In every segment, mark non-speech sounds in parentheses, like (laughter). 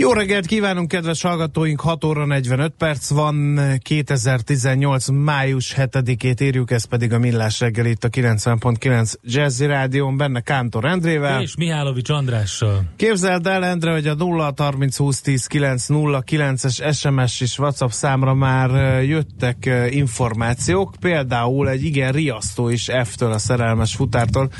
Jó reggelt kívánunk, kedves hallgatóink! 6 óra 45 perc van, 2018. május 7-ét írjuk, ez pedig a Millás reggel itt a 90.9 Jazzy Rádión, benne Kántor Endrével. És Mihálovics Andrással. Képzeld el, Endre, hogy a 0 30 20 10 9 0 9-es SMS és WhatsApp számra már jöttek információk, például egy igen riasztó is F-től a szerelmes futártól,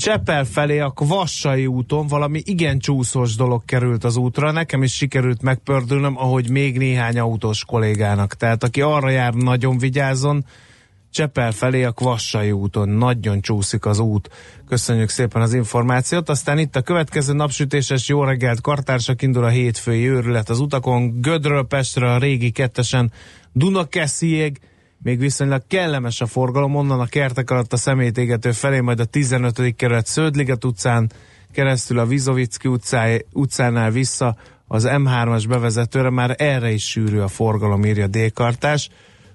Csepel felé a Kvassai úton valami igen csúszós dolog került az útra. Nekem is sikerült megpördülnöm, ahogy még néhány autós kollégának. Tehát aki arra jár, nagyon vigyázzon. Csepel felé a Kvassai úton. Nagyon csúszik az út. Köszönjük szépen az információt. Aztán itt a következő napsütéses jó reggelt kartársak indul a hétfői őrület az utakon. Gödről Pestre a régi kettesen Dunakesziég még viszonylag kellemes a forgalom, onnan a kertek alatt a szemétégető felé, majd a 15. kerület Sződliget utcán, keresztül a Vizovicki utcáj, utcánál vissza az M3-as bevezetőre, már erre is sűrű a forgalom, írja Dékartás.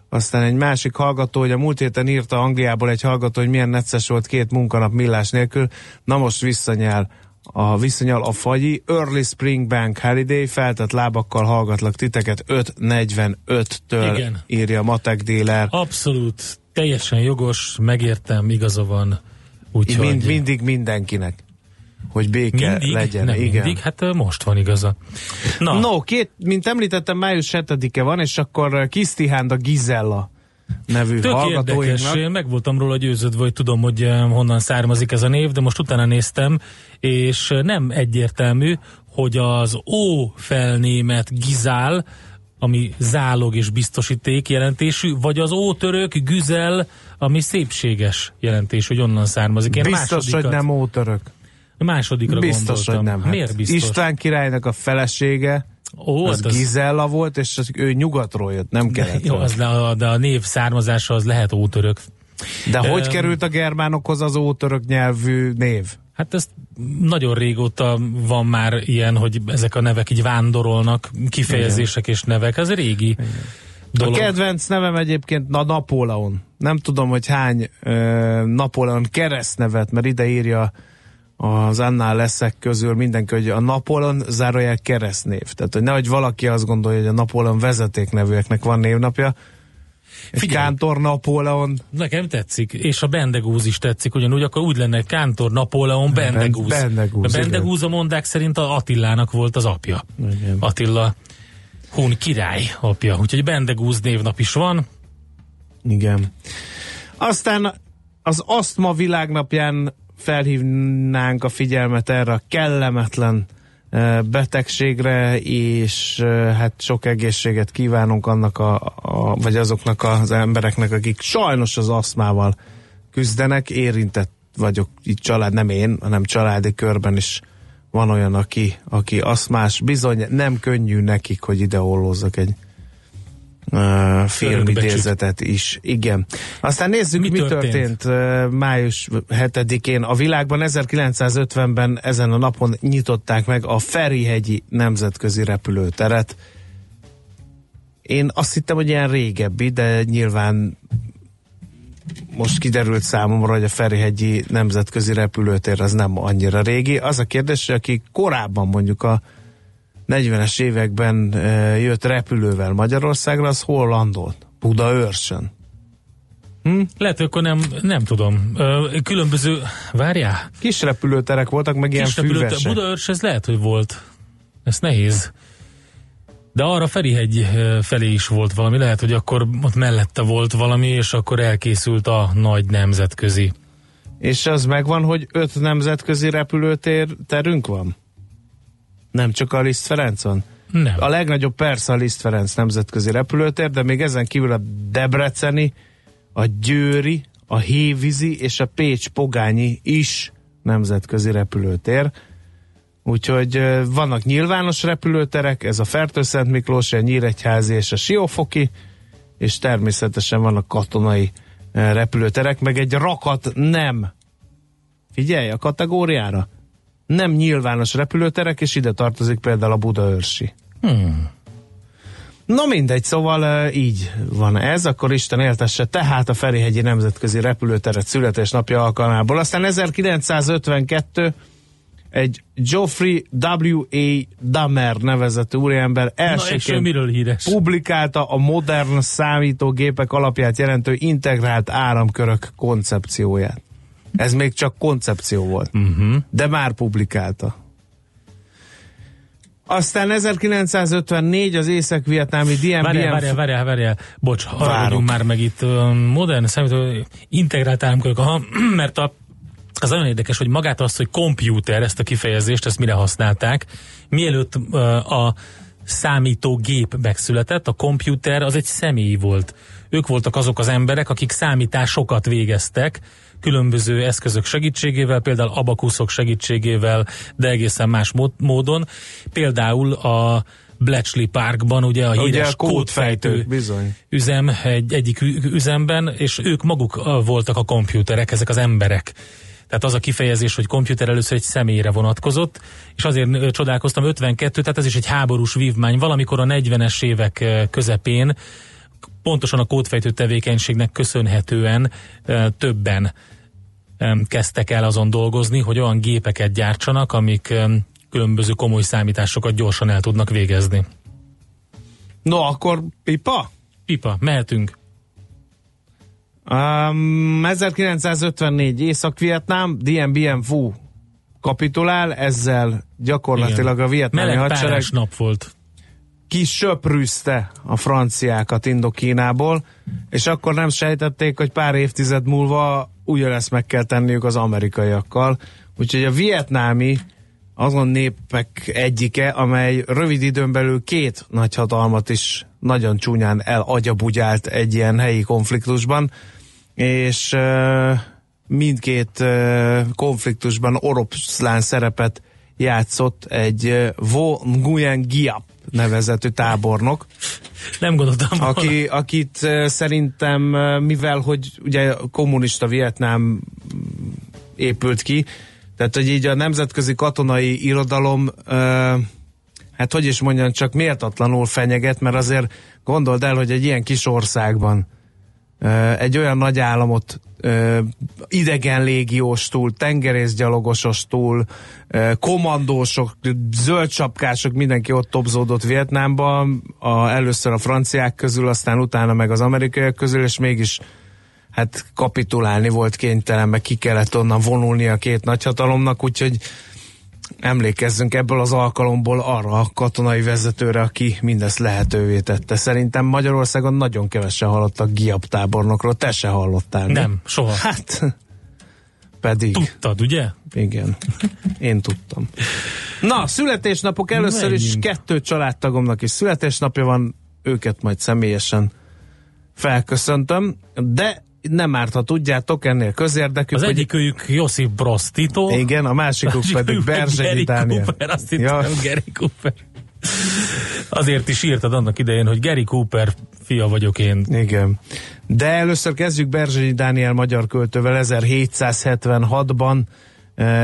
Aztán egy másik hallgató, hogy a múlt héten írta Angliából egy hallgató, hogy milyen necces volt két munkanap millás nélkül, na most visszanyel a viszonyal a fagyi Early Spring Bank Holiday feltett lábakkal hallgatlak titeket 5.45-től Igen. írja Matek Déler. Abszolút, teljesen jogos, megértem, igaza van. Úgyhogy Mind, mindig mindenkinek, hogy béke mindig, legyen. nem Igen. mindig, hát most van igaza. Na, No, két, mint említettem, május 7-e van, és akkor Kisztihánd a Gizella nevű Tök érdekes, hallgatóinknak. én meg voltam róla győződve, hogy tudom, hogy eh, honnan származik ez a név, de most utána néztem, és eh, nem egyértelmű, hogy az ó felnémet gizál, ami zálog és biztosíték jelentésű, vagy az ótörök güzel, ami szépséges jelentés, hogy onnan származik. Én Biztos, hogy másodikat- nem ótörök. Másodikra Biztos, gondoltam. hogy nem. Hát Miért biztos? István királynak a felesége, Ó, az hát az, Gizella volt, és az, ő nyugatról jött, nem jó, keletről. az, de, a, de a név származása az lehet ótörök. De hogy Öm, került a germánokhoz az ótörök nyelvű név? Hát ezt nagyon régóta van már ilyen, hogy ezek a nevek így vándorolnak, kifejezések és nevek. Ez régi A dolog. kedvenc nevem egyébként a Napóleon. Nem tudom, hogy hány ö, Napóleon keresztnevet, mert ide írja az annál leszek közül mindenki, hogy a Napóleon zárójel keresztnév. Tehát, hogy nehogy valaki azt gondolja, hogy a Napóleon vezetéknevűeknek van névnapja. Figyelj. Kántor Napóleon, Nekem tetszik, és a Bendegúz is tetszik, ugyanúgy akkor úgy lenne Kántor, Napóleon, Bendegúz. Bendegúz, a Bendegúz a mondák szerint a Attilának volt az apja. Igen. Attila Hun király apja. Úgyhogy Bendegúz névnap is van. Igen. Aztán az asztma világnapján felhívnánk a figyelmet erre a kellemetlen eh, betegségre, és eh, hát sok egészséget kívánunk annak a, a vagy azoknak az embereknek, akik sajnos az asztmával küzdenek, érintett vagyok itt család, nem én, hanem családi körben is van olyan, aki, aki asztmás, bizony nem könnyű nekik, hogy ide hollózzak egy uh, filmidézetet is. Igen. Aztán nézzük, mi, Mi történt? történt, május 7-én. A világban 1950-ben ezen a napon nyitották meg a Ferihegyi Nemzetközi Repülőteret. Én azt hittem, hogy ilyen régebbi, de nyilván most kiderült számomra, hogy a Ferihegyi Nemzetközi Repülőtér az nem annyira régi. Az a kérdés, hogy aki korábban mondjuk a 40-es években e, jött repülővel Magyarországra, az hol landolt? Budaörsön. Hm? Lehet, akkor nem, nem tudom. Különböző, várjál? Kis repülőterek voltak, meg ilyen füvesek. Budaörs, ez lehet, hogy volt. Ez nehéz. De arra Ferihegy felé is volt valami, lehet, hogy akkor ott mellette volt valami, és akkor elkészült a nagy nemzetközi. És az megvan, hogy öt nemzetközi repülőterünk van? Nem csak a Liszt Ferenc van? Nem. A legnagyobb persze a Liszt Ferenc nemzetközi repülőtér, de még ezen kívül a Debreceni, a Győri, a Hévízi és a Pécs-Pogányi is nemzetközi repülőtér. Úgyhogy vannak nyilvános repülőterek, ez a Fertőszent Miklós, a Nyíregyházi és a Siófoki, és természetesen vannak katonai repülőterek, meg egy rakat nem. Figyelj a kategóriára. Nem nyilvános repülőterek, és ide tartozik például a Budaörsi. Hmm. Na mindegy, szóval így van ez, akkor Isten éltesse tehát a Ferihegyi Nemzetközi Repülőteret születésnapja alkalmából. Aztán 1952 egy Geoffrey W.A. Dahmer nevezetű úriember elsőként publikálta a modern számítógépek alapját jelentő integrált áramkörök koncepcióját. Ez még csak koncepció volt, uh-huh. de már publikálta. Aztán 1954 az észak-vietnámi DMBM... Várjál, várjál, várjál, várjál. Bocs, arra már meg itt modern számító integrált áramkörök, aha, (clears throat) mert a az nagyon érdekes, hogy magát azt, hogy kompjúter, ezt a kifejezést, ezt mire használták, mielőtt a számítógép megszületett, a kompjúter az egy személy volt. Ők voltak azok az emberek, akik számításokat végeztek, különböző eszközök segítségével, például abakuszok segítségével, de egészen más módon. Például a Bletchley Parkban, ugye a híres ugye a kódfejtő bizony. üzem, egy, egyik üzemben, és ők maguk voltak a kompjúterek, ezek az emberek. Tehát az a kifejezés, hogy komputer először egy személyre vonatkozott, és azért csodálkoztam 52, tehát ez is egy háborús vívmány. Valamikor a 40-es évek közepén pontosan a kódfejtő tevékenységnek köszönhetően többen kezdtek el azon dolgozni, hogy olyan gépeket gyártsanak, amik különböző komoly számításokat gyorsan el tudnak végezni. No, akkor pipa? Pipa, mehetünk. Um, 1954 Észak-Vietnám, Dien Bien Phu kapitulál, ezzel gyakorlatilag Igen. a vietnámi Meleg hadsereg nap volt. Kisöprűzte a franciákat Indokínából, és akkor nem sejtették, hogy pár évtized múlva ugyanezt meg kell tenniük az amerikaiakkal. Úgyhogy a vietnámi azon népek egyike, amely rövid időn belül két nagyhatalmat is nagyon csúnyán elagyabugyált egy ilyen helyi konfliktusban és mindkét konfliktusban oroszlán szerepet játszott egy Vo Nguyen Giap nevezetű tábornok. Nem gondoltam aki, Akit szerintem, mivel hogy ugye kommunista Vietnám épült ki, tehát hogy így a nemzetközi katonai irodalom hát hogy is mondjam, csak méltatlanul fenyeget, mert azért gondold el, hogy egy ilyen kis országban egy olyan nagy államot idegen légióstól, tengerészgyalogosostól, kommandósok, zöldcsapkások, mindenki ott topzódott Vietnámban, a, először a franciák közül, aztán utána meg az amerikaiak közül, és mégis hát kapitulálni volt kénytelen, meg ki kellett onnan vonulni a két nagyhatalomnak, úgyhogy emlékezzünk ebből az alkalomból arra a katonai vezetőre, aki mindezt lehetővé tette. Szerintem Magyarországon nagyon kevesen hallottak Giap tábornokról, te se hallottál. Nem, mi? soha. Hát, pedig. Tudtad, ugye? Igen, én tudtam. Na, születésnapok először Menjünk. is kettő családtagomnak is születésnapja van, őket majd személyesen felköszöntöm, de nem árt, ha tudjátok, ennél közérdekű. Az hogy... egyik őjük Josip Brosztito. Igen, a másikuk pedig Berzsenyi Dániel. Cooper, azt ja. Gary Cooper. Azért is írtad annak idején, hogy Gary Cooper fia vagyok én. Igen. De először kezdjük Berzsenyi Dániel magyar költővel 1776-ban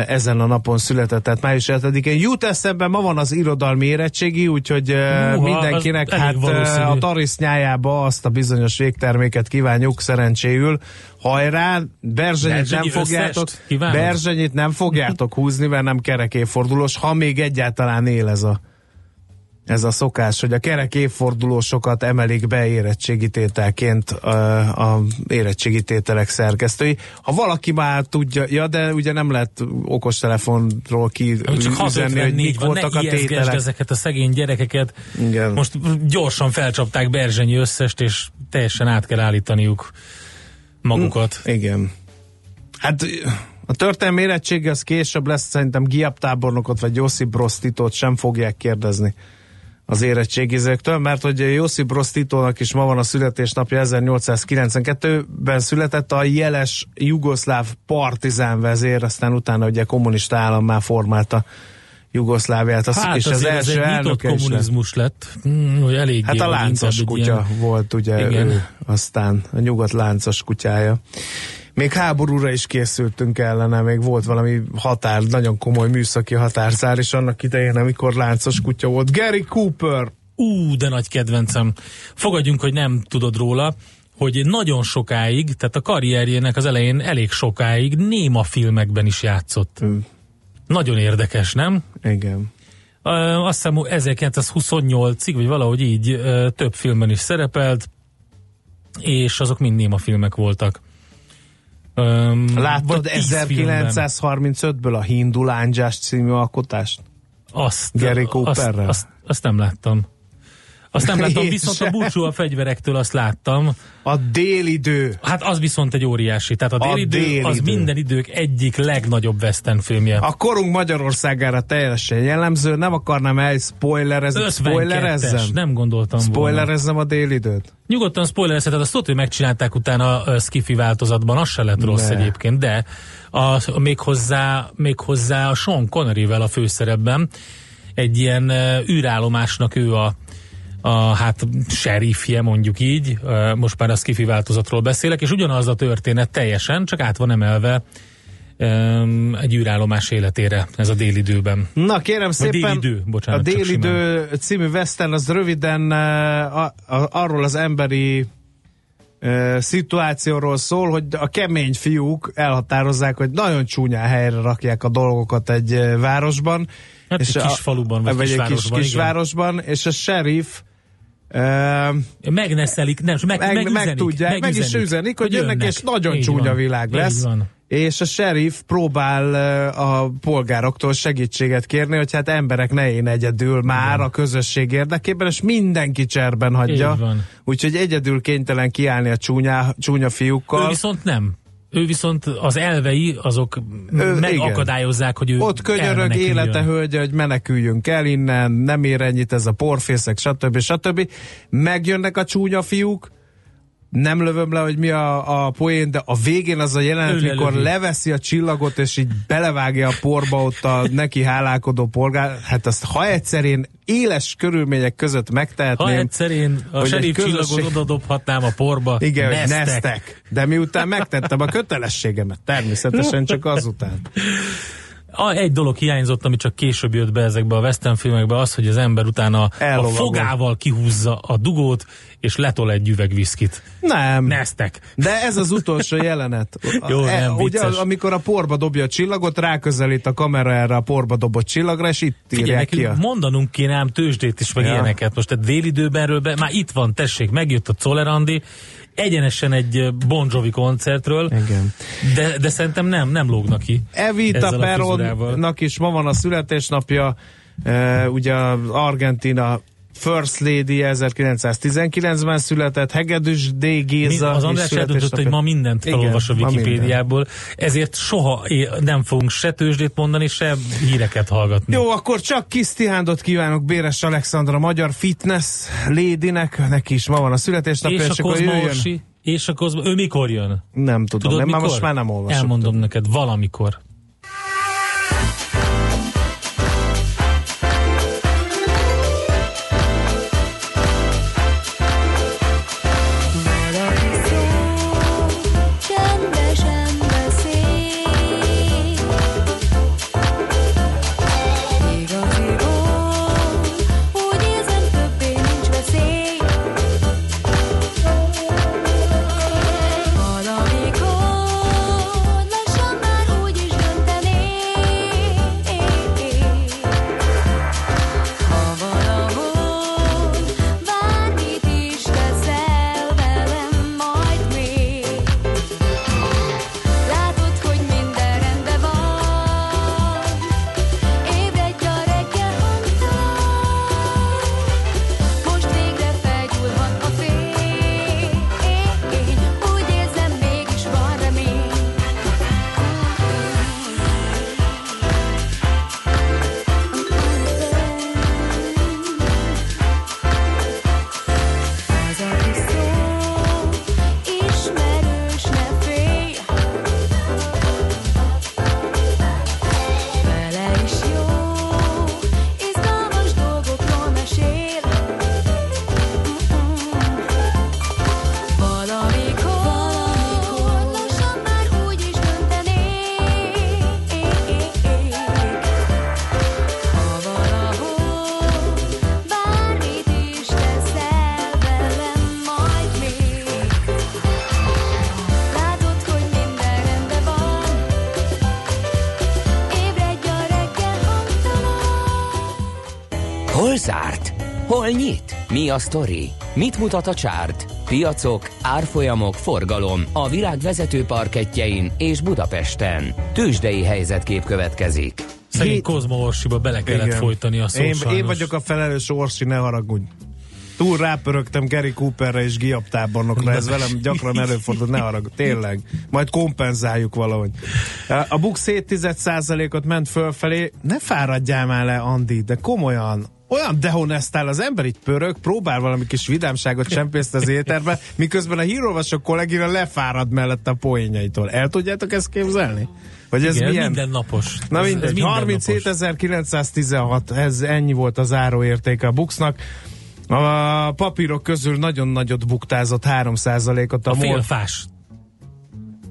ezen a napon született, tehát május 7-én. Jut eszembe, ma van az irodalmi érettségi, úgyhogy Uha, mindenkinek hát valószínű. a tarisznyájába azt a bizonyos végterméket kívánjuk szerencséül. Hajrá, Berzsenyit nem fogjátok, Berzsenyit nem fogjátok húzni, mert nem kerekéfordulós, ha még egyáltalán él ez a ez a szokás, hogy a kerek évfordulósokat emelik be érettségítételként a, a érettségítételek szerkesztői. Ha valaki már tudja, ja, de ugye nem lehet okostelefonról ki Csak üzenni, hogy mik van, voltak a tételek. ezeket a szegény gyerekeket. Igen. Most gyorsan felcsapták Berzsenyi összest, és teljesen át kell állítaniuk magukat. Igen. Hát a történelmi érettségi az később lesz, szerintem Giap tábornokot vagy Josip Brosztitot sem fogják kérdezni az érettségizőktől, mert hogy Josip Brosztitónak is ma van a születésnapja, 1892-ben született a jeles jugoszláv partizán vezér, aztán utána ugye kommunista állammá formálta Jugoszláviát, az, Hát és az azért ez első egy nyitott kommunizmus lett. Hmm, hogy eléggé, Hát a láncos kutya ilyen- volt ugye Igen. ő, aztán a nyugat láncos kutyája. Még háborúra is készültünk ellene, még volt valami határ, nagyon komoly műszaki határzár is annak idején, amikor láncos kutya volt. Gary Cooper! Ú, de nagy kedvencem. Fogadjunk, hogy nem tudod róla, hogy nagyon sokáig, tehát a karrierjének az elején elég sokáig néma filmekben is játszott. Mm. Nagyon érdekes, nem? Igen. Azt hiszem 1928-ig, vagy valahogy így több filmben is szerepelt, és azok mind néma filmek voltak. Öm, Láttad vagy tíz filmben. 1935-ből a Hindu Lángyás című alkotást? Azt, Gary azt, Cooperrel? azt, azt nem láttam. Azt nem láttam, viszont a búcsú a fegyverektől azt láttam. A délidő. Hát az viszont egy óriási. Tehát a A délidő, délidő. az minden idők egyik legnagyobb western filmje. A korunk Magyarországára teljesen jellemző, nem akarnám elspoilerezni. 52-es, Spoilerezzem? nem gondoltam volna. Spoilerezzem a délidőt? Nyugodtan spoilerezheted, azt tudod, hogy megcsinálták utána a Skiffy változatban, az se lett rossz Ne. egyébként, de a, még, hozzá, még hozzá a Sean Connery-vel a főszerepben egy ilyen űrállomásnak ő a, a hát serifje mondjuk így, most már a Skiffy változatról beszélek, és ugyanaz a történet teljesen, csak át van emelve um, egy űrállomás életére ez a délidőben. Na kérem szépen, délidő, bocsánat, a délidő című western az röviden a, a, arról az emberi szituációról szól, hogy a kemény fiúk elhatározzák, hogy nagyon csúnyán helyre rakják a dolgokat egy városban. Hát egy a- kis faluban, vagy egy kis, kisvárosban, igen. kisvárosban, és a sheriff uh, Megneszelik, nem, meg, meg, megüzenik, meg tudják, meg is üzenik, hogy jönnek, és nagyon Így csúnya van. világ lesz. van. És a sheriff próbál uh, a polgároktól segítséget kérni, hogy hát emberek ne én egyedül már a közösség érdekében, és mindenki cserben hagyja. Úgyhogy egyedül kénytelen kiállni a csúnya, csúnya Ő fiúkkal. viszont nem. Ő viszont az elvei, azok Ő, megakadályozzák, hogy ő Ott könyörög élete hölgye, hogy meneküljünk el innen, nem ér ennyit ez a porfészek, stb. stb. Megjönnek a csúnya fiúk, nem lövöm le, hogy mi a, a poén, de a végén az a jelenet, mikor leveszi a csillagot, és így belevágja a porba ott a neki hálálkodó polgár, hát azt ha egyszer én éles körülmények között Ha megtehetném, egyszer én a serif közösség- csillagot oda dobhatnám a porba, igen, hogy neztek. neztek. De miután megtettem a kötelességemet, természetesen csak azután. A, egy dolog hiányzott, ami csak később jött be ezekbe a western filmekbe, az, hogy az ember utána a Ellovagol. fogával kihúzza a dugót, és letol egy üveg viszkit. Nem. Neztek. De ez az utolsó jelenet. (laughs) Jó, E, nem, Ugye, vicces. amikor a porba dobja a csillagot, ráközelít a kamera erre a porba dobott csillagra, és itt Figyelj, írják ki. A... mondanunk kéne ám tőzsdét is, meg Ja. ilyeneket. Most egy délidőben be, már itt van, tessék, megjött a Czolerandi, egyenesen egy Bon Jovi koncertről, Igen. de, de szerintem nem, nem lógnak ki. Evita. Peronnak is ma van a születésnapja, e, ugye az Argentina First Lady 1919-ben született, Hegedűs D. Mi, Géza az is András eldöntött, hogy ma mindent felolvas a ma minden. Wikipédiából, ezért soha nem fogunk se tőzsdét mondani, se híreket hallgatni. Jó, akkor csak kis tihándot kívánok Béres Alexandra, magyar fitness lédinek, neki is ma van a születésnapja, és a akkor jöjjön. Orsi, és a Kozma, ő mikor jön? Nem tudom, Tudod, nem, már mikor? most már nem olvasok. Elmondom neked, valamikor. A sztori? Mit mutat a csárt? Piacok, árfolyamok, forgalom a világ vezető parketjein és Budapesten. Tősdei helyzetkép következik. Szegény Hét- Kozma Orsiba bele kellett Igen. folytani a szót Én, sajnos. én vagyok a felelős Orsi, ne haragudj. Túl rápörögtem Gary Cooperre és Giap tábornokra, ez velem gyakran előfordul, ne haragudj, tényleg. Majd kompenzáljuk valahogy. A Bux 7%-ot ment fölfelé, ne fáradjál már le, Andi, de komolyan, olyan dehonestál az ember itt pörög, próbál valami kis vidámságot csempészt az éterbe, miközben a hírolvasó kollégina lefárad mellett a poénjaitól. El tudjátok ezt képzelni? Vagy ez Igen, milyen? mindennapos. Na mindegy, mindennapos. 37.916, ez ennyi volt a záróértéke a Buxnak. A papírok közül nagyon nagyot buktázott 3%-ot a, A félfás.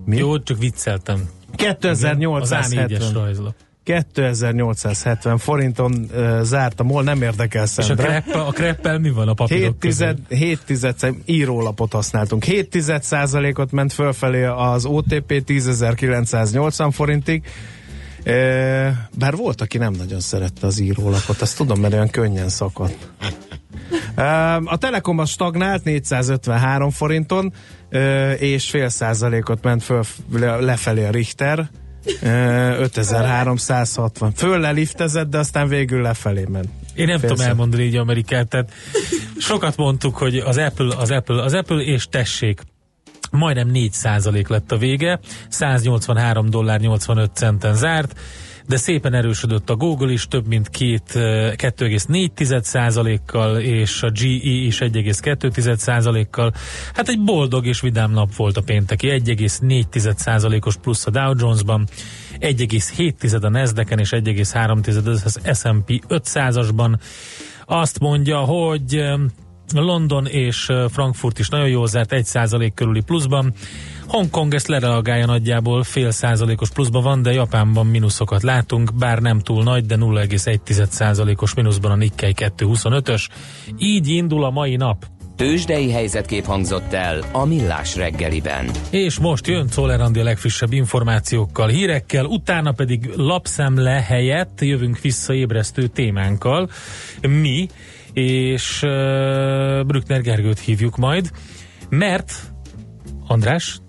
Mi? Jó, csak vicceltem. Az A-4-es 2870, rajzlap. 2870 forinton uh, zárt a MOL, nem érdekel És a, kreppel, a kreppel mi van a 7 papírok tized, között? 7 tized, írólapot használtunk. 7 tized százalékot ment fölfelé az OTP 10.980 forintig. E, bár volt, aki nem nagyon szerette az írólapot, azt tudom, mert olyan könnyen szakadt. A Telekom a stagnált 453 forinton, és fél százalékot ment föl, lefelé a Richter. E, 5360. Föl leliftezett, de aztán végül lefelé ment. Én nem Fél tudom elmondani így Amerikát, tehát sokat mondtuk, hogy az Apple, az Apple, az Apple, és tessék, majdnem 4 lett a vége, 183 dollár 85 centen zárt, de szépen erősödött a Google is, több mint két, eh, 2,4 százalékkal, és a GE is 1,2 százalékkal. Hát egy boldog és vidám nap volt a pénteki, 1,4 százalékos plusz a Dow Jonesban, 1,7 a Nasdaq-en és 1,3 az S&P 500-asban. Azt mondja, hogy London és Frankfurt is nagyon jól zárt, 1% körüli pluszban. Hongkong ezt lereagálja nagyjából, fél százalékos pluszban van, de Japánban mínuszokat látunk, bár nem túl nagy, de 0,1 százalékos mínuszban a Nikkei 225-ös. Így indul a mai nap. Tősdei helyzetkép hangzott el a Millás reggeliben. És most jön Czoller a legfrissebb információkkal, hírekkel, utána pedig lapszemle helyett jövünk vissza ébresztő témánkkal. Mi, és uh, Brückner Gergőt hívjuk majd, mert András,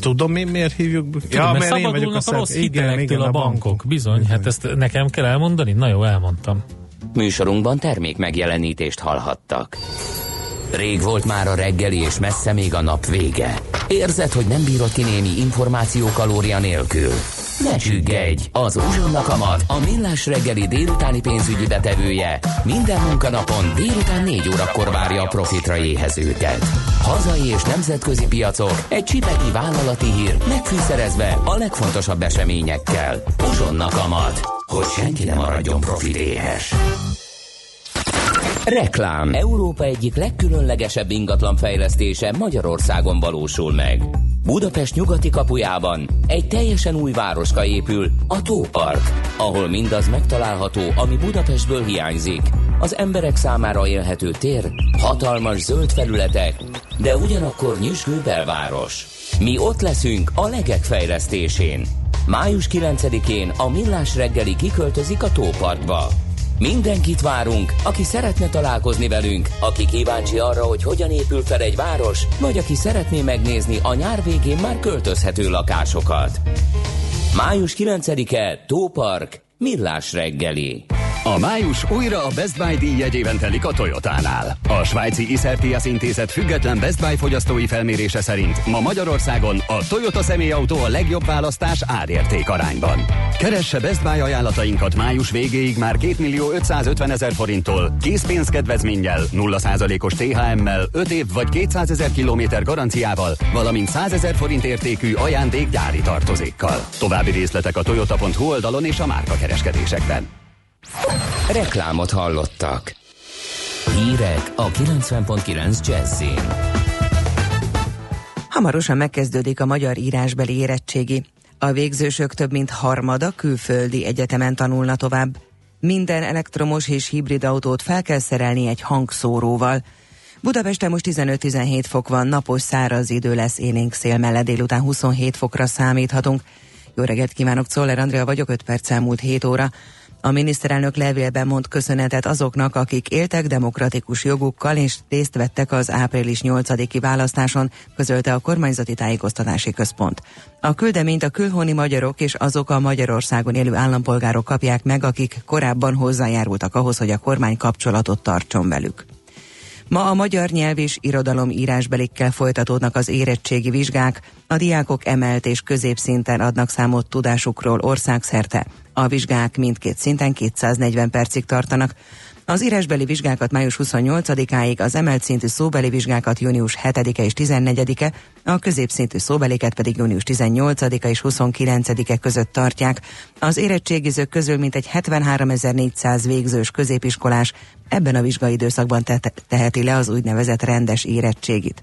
Tudom én miért hívjuk? Tudom, mert szabadulnak a szem- rossz hitelektől a bankok. Bizony, hát ezt nekem kell elmondani? Na jó, elmondtam. Műsorunkban termék megjelenítést hallhattak. Rég volt már a reggeli, és messze még a nap vége. Érzed, hogy nem bírod ki némi információ kalória nélkül? Ne csüggedj! Az Uzsonna Kamat, a millás reggeli délutáni pénzügyi betevője minden munkanapon délután 4 órakor várja a profitra éhezőket. Hazai és nemzetközi piacok, egy csipeki vállalati hír, megfűszerezve a legfontosabb eseményekkel. Uzsonna Kamat, hogy senki ne maradjon profit éhes. Reklám. Európa egyik legkülönlegesebb ingatlan fejlesztése Magyarországon valósul meg. Budapest nyugati kapujában egy teljesen új városka épül, a Tópark, ahol mindaz megtalálható, ami Budapestből hiányzik. Az emberek számára élhető tér, hatalmas zöld felületek, de ugyanakkor nyüzsgő belváros. Mi ott leszünk a legek fejlesztésén. Május 9-én a Millás reggeli kiköltözik a Tóparkba. Mindenkit várunk, aki szeretne találkozni velünk, aki kíváncsi arra, hogy hogyan épül fel egy város, vagy aki szeretné megnézni a nyár végén már költözhető lakásokat. Május 9-e, Tópark, Millás reggeli. A május újra a Best Buy díj jegyében telik a Toyotánál. A svájci Iszertias intézet független Best Buy fogyasztói felmérése szerint ma Magyarországon a Toyota személyautó a legjobb választás árérték arányban. Keresse Best Buy ajánlatainkat május végéig már 2 millió 550 ezer forinttól, készpénzkedvezménnyel, 0%-os THM-mel, 5 év vagy 200 ezer kilométer garanciával, valamint 100 ezer forint értékű ajándék gyári tartozékkal. További részletek a toyota.hu oldalon és a márka kereskedésekben. Reklámot hallottak. Hírek a 90.9 Jazzin. Hamarosan megkezdődik a magyar írásbeli érettségi. A végzősök több mint harmada külföldi egyetemen tanulna tovább. Minden elektromos és hibrid autót fel kell szerelni egy hangszóróval. Budapesten most 15-17 fok van, napos száraz idő lesz, élénk szél mellett délután 27 fokra számíthatunk. Jó reggelt kívánok, Czoller Andrea vagyok, 5 perc elmúlt 7 óra. A miniszterelnök levélben mond köszönetet azoknak, akik éltek demokratikus jogukkal és részt vettek az április 8-i választáson, közölte a kormányzati tájékoztatási központ. A küldeményt a külhoni magyarok és azok a Magyarországon élő állampolgárok kapják meg, akik korábban hozzájárultak ahhoz, hogy a kormány kapcsolatot tartson velük. Ma a magyar nyelv és irodalom írásbelikkel folytatódnak az érettségi vizsgák. A diákok emelt és középszinten adnak számot tudásukról országszerte. A vizsgák mindkét szinten 240 percig tartanak. Az írásbeli vizsgákat május 28-áig, az emelt szintű szóbeli vizsgákat június 7-e és 14-e, a középszintű szóbeliket pedig június 18-a és 29-e között tartják. Az érettségizők közül mintegy 73.400 végzős középiskolás ebben a vizsgai időszakban te- teheti le az úgynevezett rendes érettségit.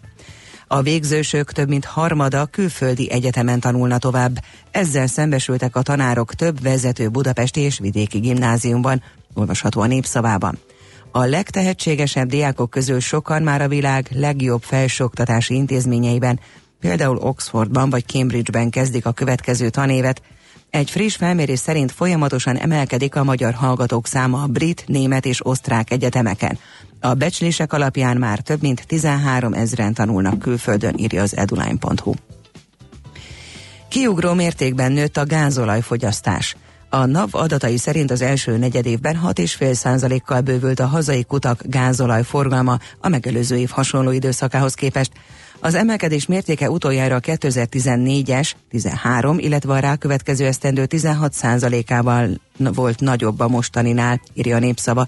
A végzősök több mint harmada külföldi egyetemen tanulna tovább. Ezzel szembesültek a tanárok több vezető budapesti és vidéki gimnáziumban, olvasható a népszavában. A legtehetségesebb diákok közül sokan már a világ legjobb felsőoktatási intézményeiben, például Oxfordban vagy Cambridgeben kezdik a következő tanévet. Egy friss felmérés szerint folyamatosan emelkedik a magyar hallgatók száma a brit, német és osztrák egyetemeken. A becslések alapján már több mint 13 ezeren tanulnak külföldön, írja az eduline.hu. Kiugró mértékben nőtt a gázolajfogyasztás. A NAV adatai szerint az első negyedévben 6,5%-kal bővült a hazai kutak gázolaj forgalma a megelőző év hasonló időszakához képest. Az emelkedés mértéke utoljára a 2014-es 13, illetve a rákövetkező esztendő 16%-ával volt nagyobb a mostaninál, írja a népszava.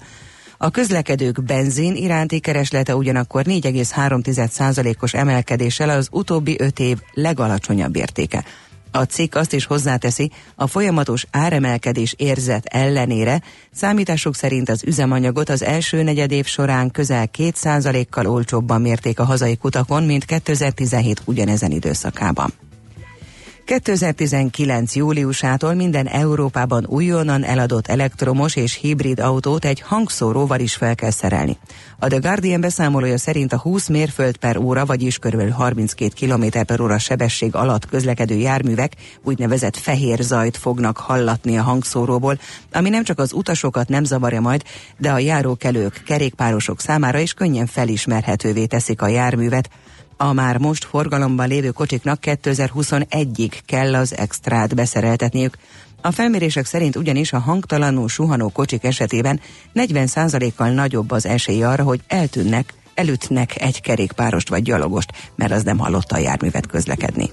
A közlekedők benzin iránti kereslete ugyanakkor 4,3%-os emelkedéssel az utóbbi 5 év legalacsonyabb értéke. A cikk azt is hozzáteszi, a folyamatos áremelkedés érzet ellenére számítások szerint az üzemanyagot az első negyedév során közel 2%-kal olcsóbban mérték a hazai kutakon, mint 2017 ugyanezen időszakában. 2019. júliusától minden Európában újonnan eladott elektromos és hibrid autót egy hangszóróval is fel kell szerelni. A The Guardian beszámolója szerint a 20 mérföld per óra, vagyis kb. 32 km per óra sebesség alatt közlekedő járművek úgynevezett fehér zajt fognak hallatni a hangszóróból, ami nem csak az utasokat nem zavarja majd, de a járókelők, kerékpárosok számára is könnyen felismerhetővé teszik a járművet, a már most forgalomban lévő kocsiknak 2021-ig kell az extrát beszereltetniük. A felmérések szerint ugyanis a hangtalanul suhanó kocsik esetében 40%-kal nagyobb az esély arra, hogy eltűnnek, elütnek egy kerékpárost vagy gyalogost, mert az nem hallotta a járművet közlekedni.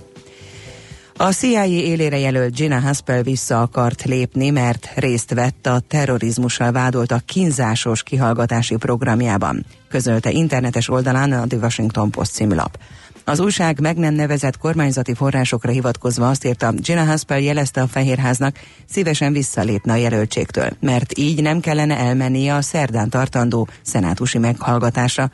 A CIA élére jelölt Gina Haspel vissza akart lépni, mert részt vett a terrorizmussal a kínzásos kihallgatási programjában, közölte internetes oldalán a The Washington Post című lap. Az újság meg nem nevezett kormányzati forrásokra hivatkozva azt írta, Gina Haspel jelezte a Fehérháznak, szívesen visszalépne a jelöltségtől, mert így nem kellene elmennie a szerdán tartandó szenátusi meghallgatásra,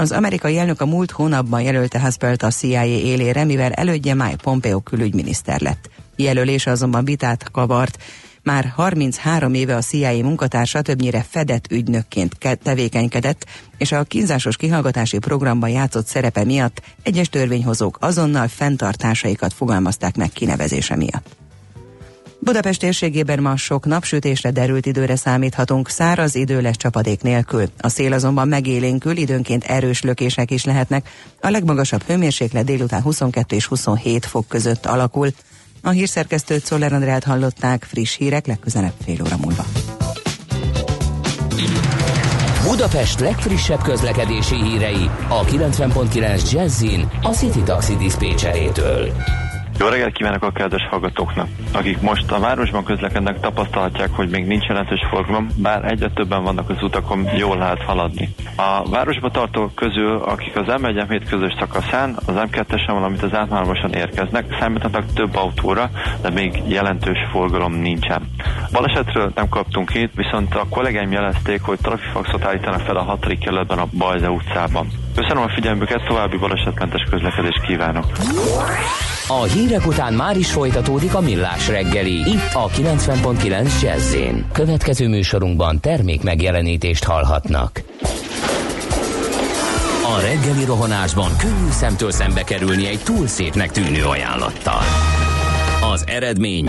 az amerikai elnök a múlt hónapban jelölte Haspelt a CIA élére, mivel elődje Mike Pompeo külügyminiszter lett. Jelölése azonban vitát kavart. Már 33 éve a CIA munkatársa többnyire fedett ügynökként ke- tevékenykedett, és a kínzásos kihallgatási programban játszott szerepe miatt egyes törvényhozók azonnal fenntartásaikat fogalmazták meg kinevezése miatt. Budapest térségében ma sok napsütésre derült időre számíthatunk, száraz idő lesz csapadék nélkül. A szél azonban megélénkül, időnként erős lökések is lehetnek. A legmagasabb hőmérséklet délután 22 és 27 fok között alakul. A hírszerkesztőt Szoller Andrát hallották, friss hírek legközelebb fél óra múlva. Budapest legfrissebb közlekedési hírei a 90.9 Jazzin a City Taxi Dispécsejétől. Jó reggelt kívánok a kedves hallgatóknak! Akik most a városban közlekednek, tapasztalhatják, hogy még nincs jelentős forgalom, bár egyre többen vannak az utakon, jól lehet haladni. A városba tartók közül, akik az M1 közös szakaszán, az M2-esen, valamint az átmármosan érkeznek, számíthatnak több autóra, de még jelentős forgalom nincsen. Balesetről nem kaptunk hét, viszont a kollégáim jelezték, hogy trafifaxot állítanak fel a 6. kerületben a Bajza utcában. Köszönöm a figyelmüket, további balesetmentes közlekedést kívánok! A hírek után már is folytatódik a millás reggeli, itt a 90.9 jazz Következő műsorunkban termék megjelenítést hallhatnak. A reggeli rohanásban könnyű szemtől szembe kerülni egy túl szépnek tűnő ajánlattal. Az eredmény...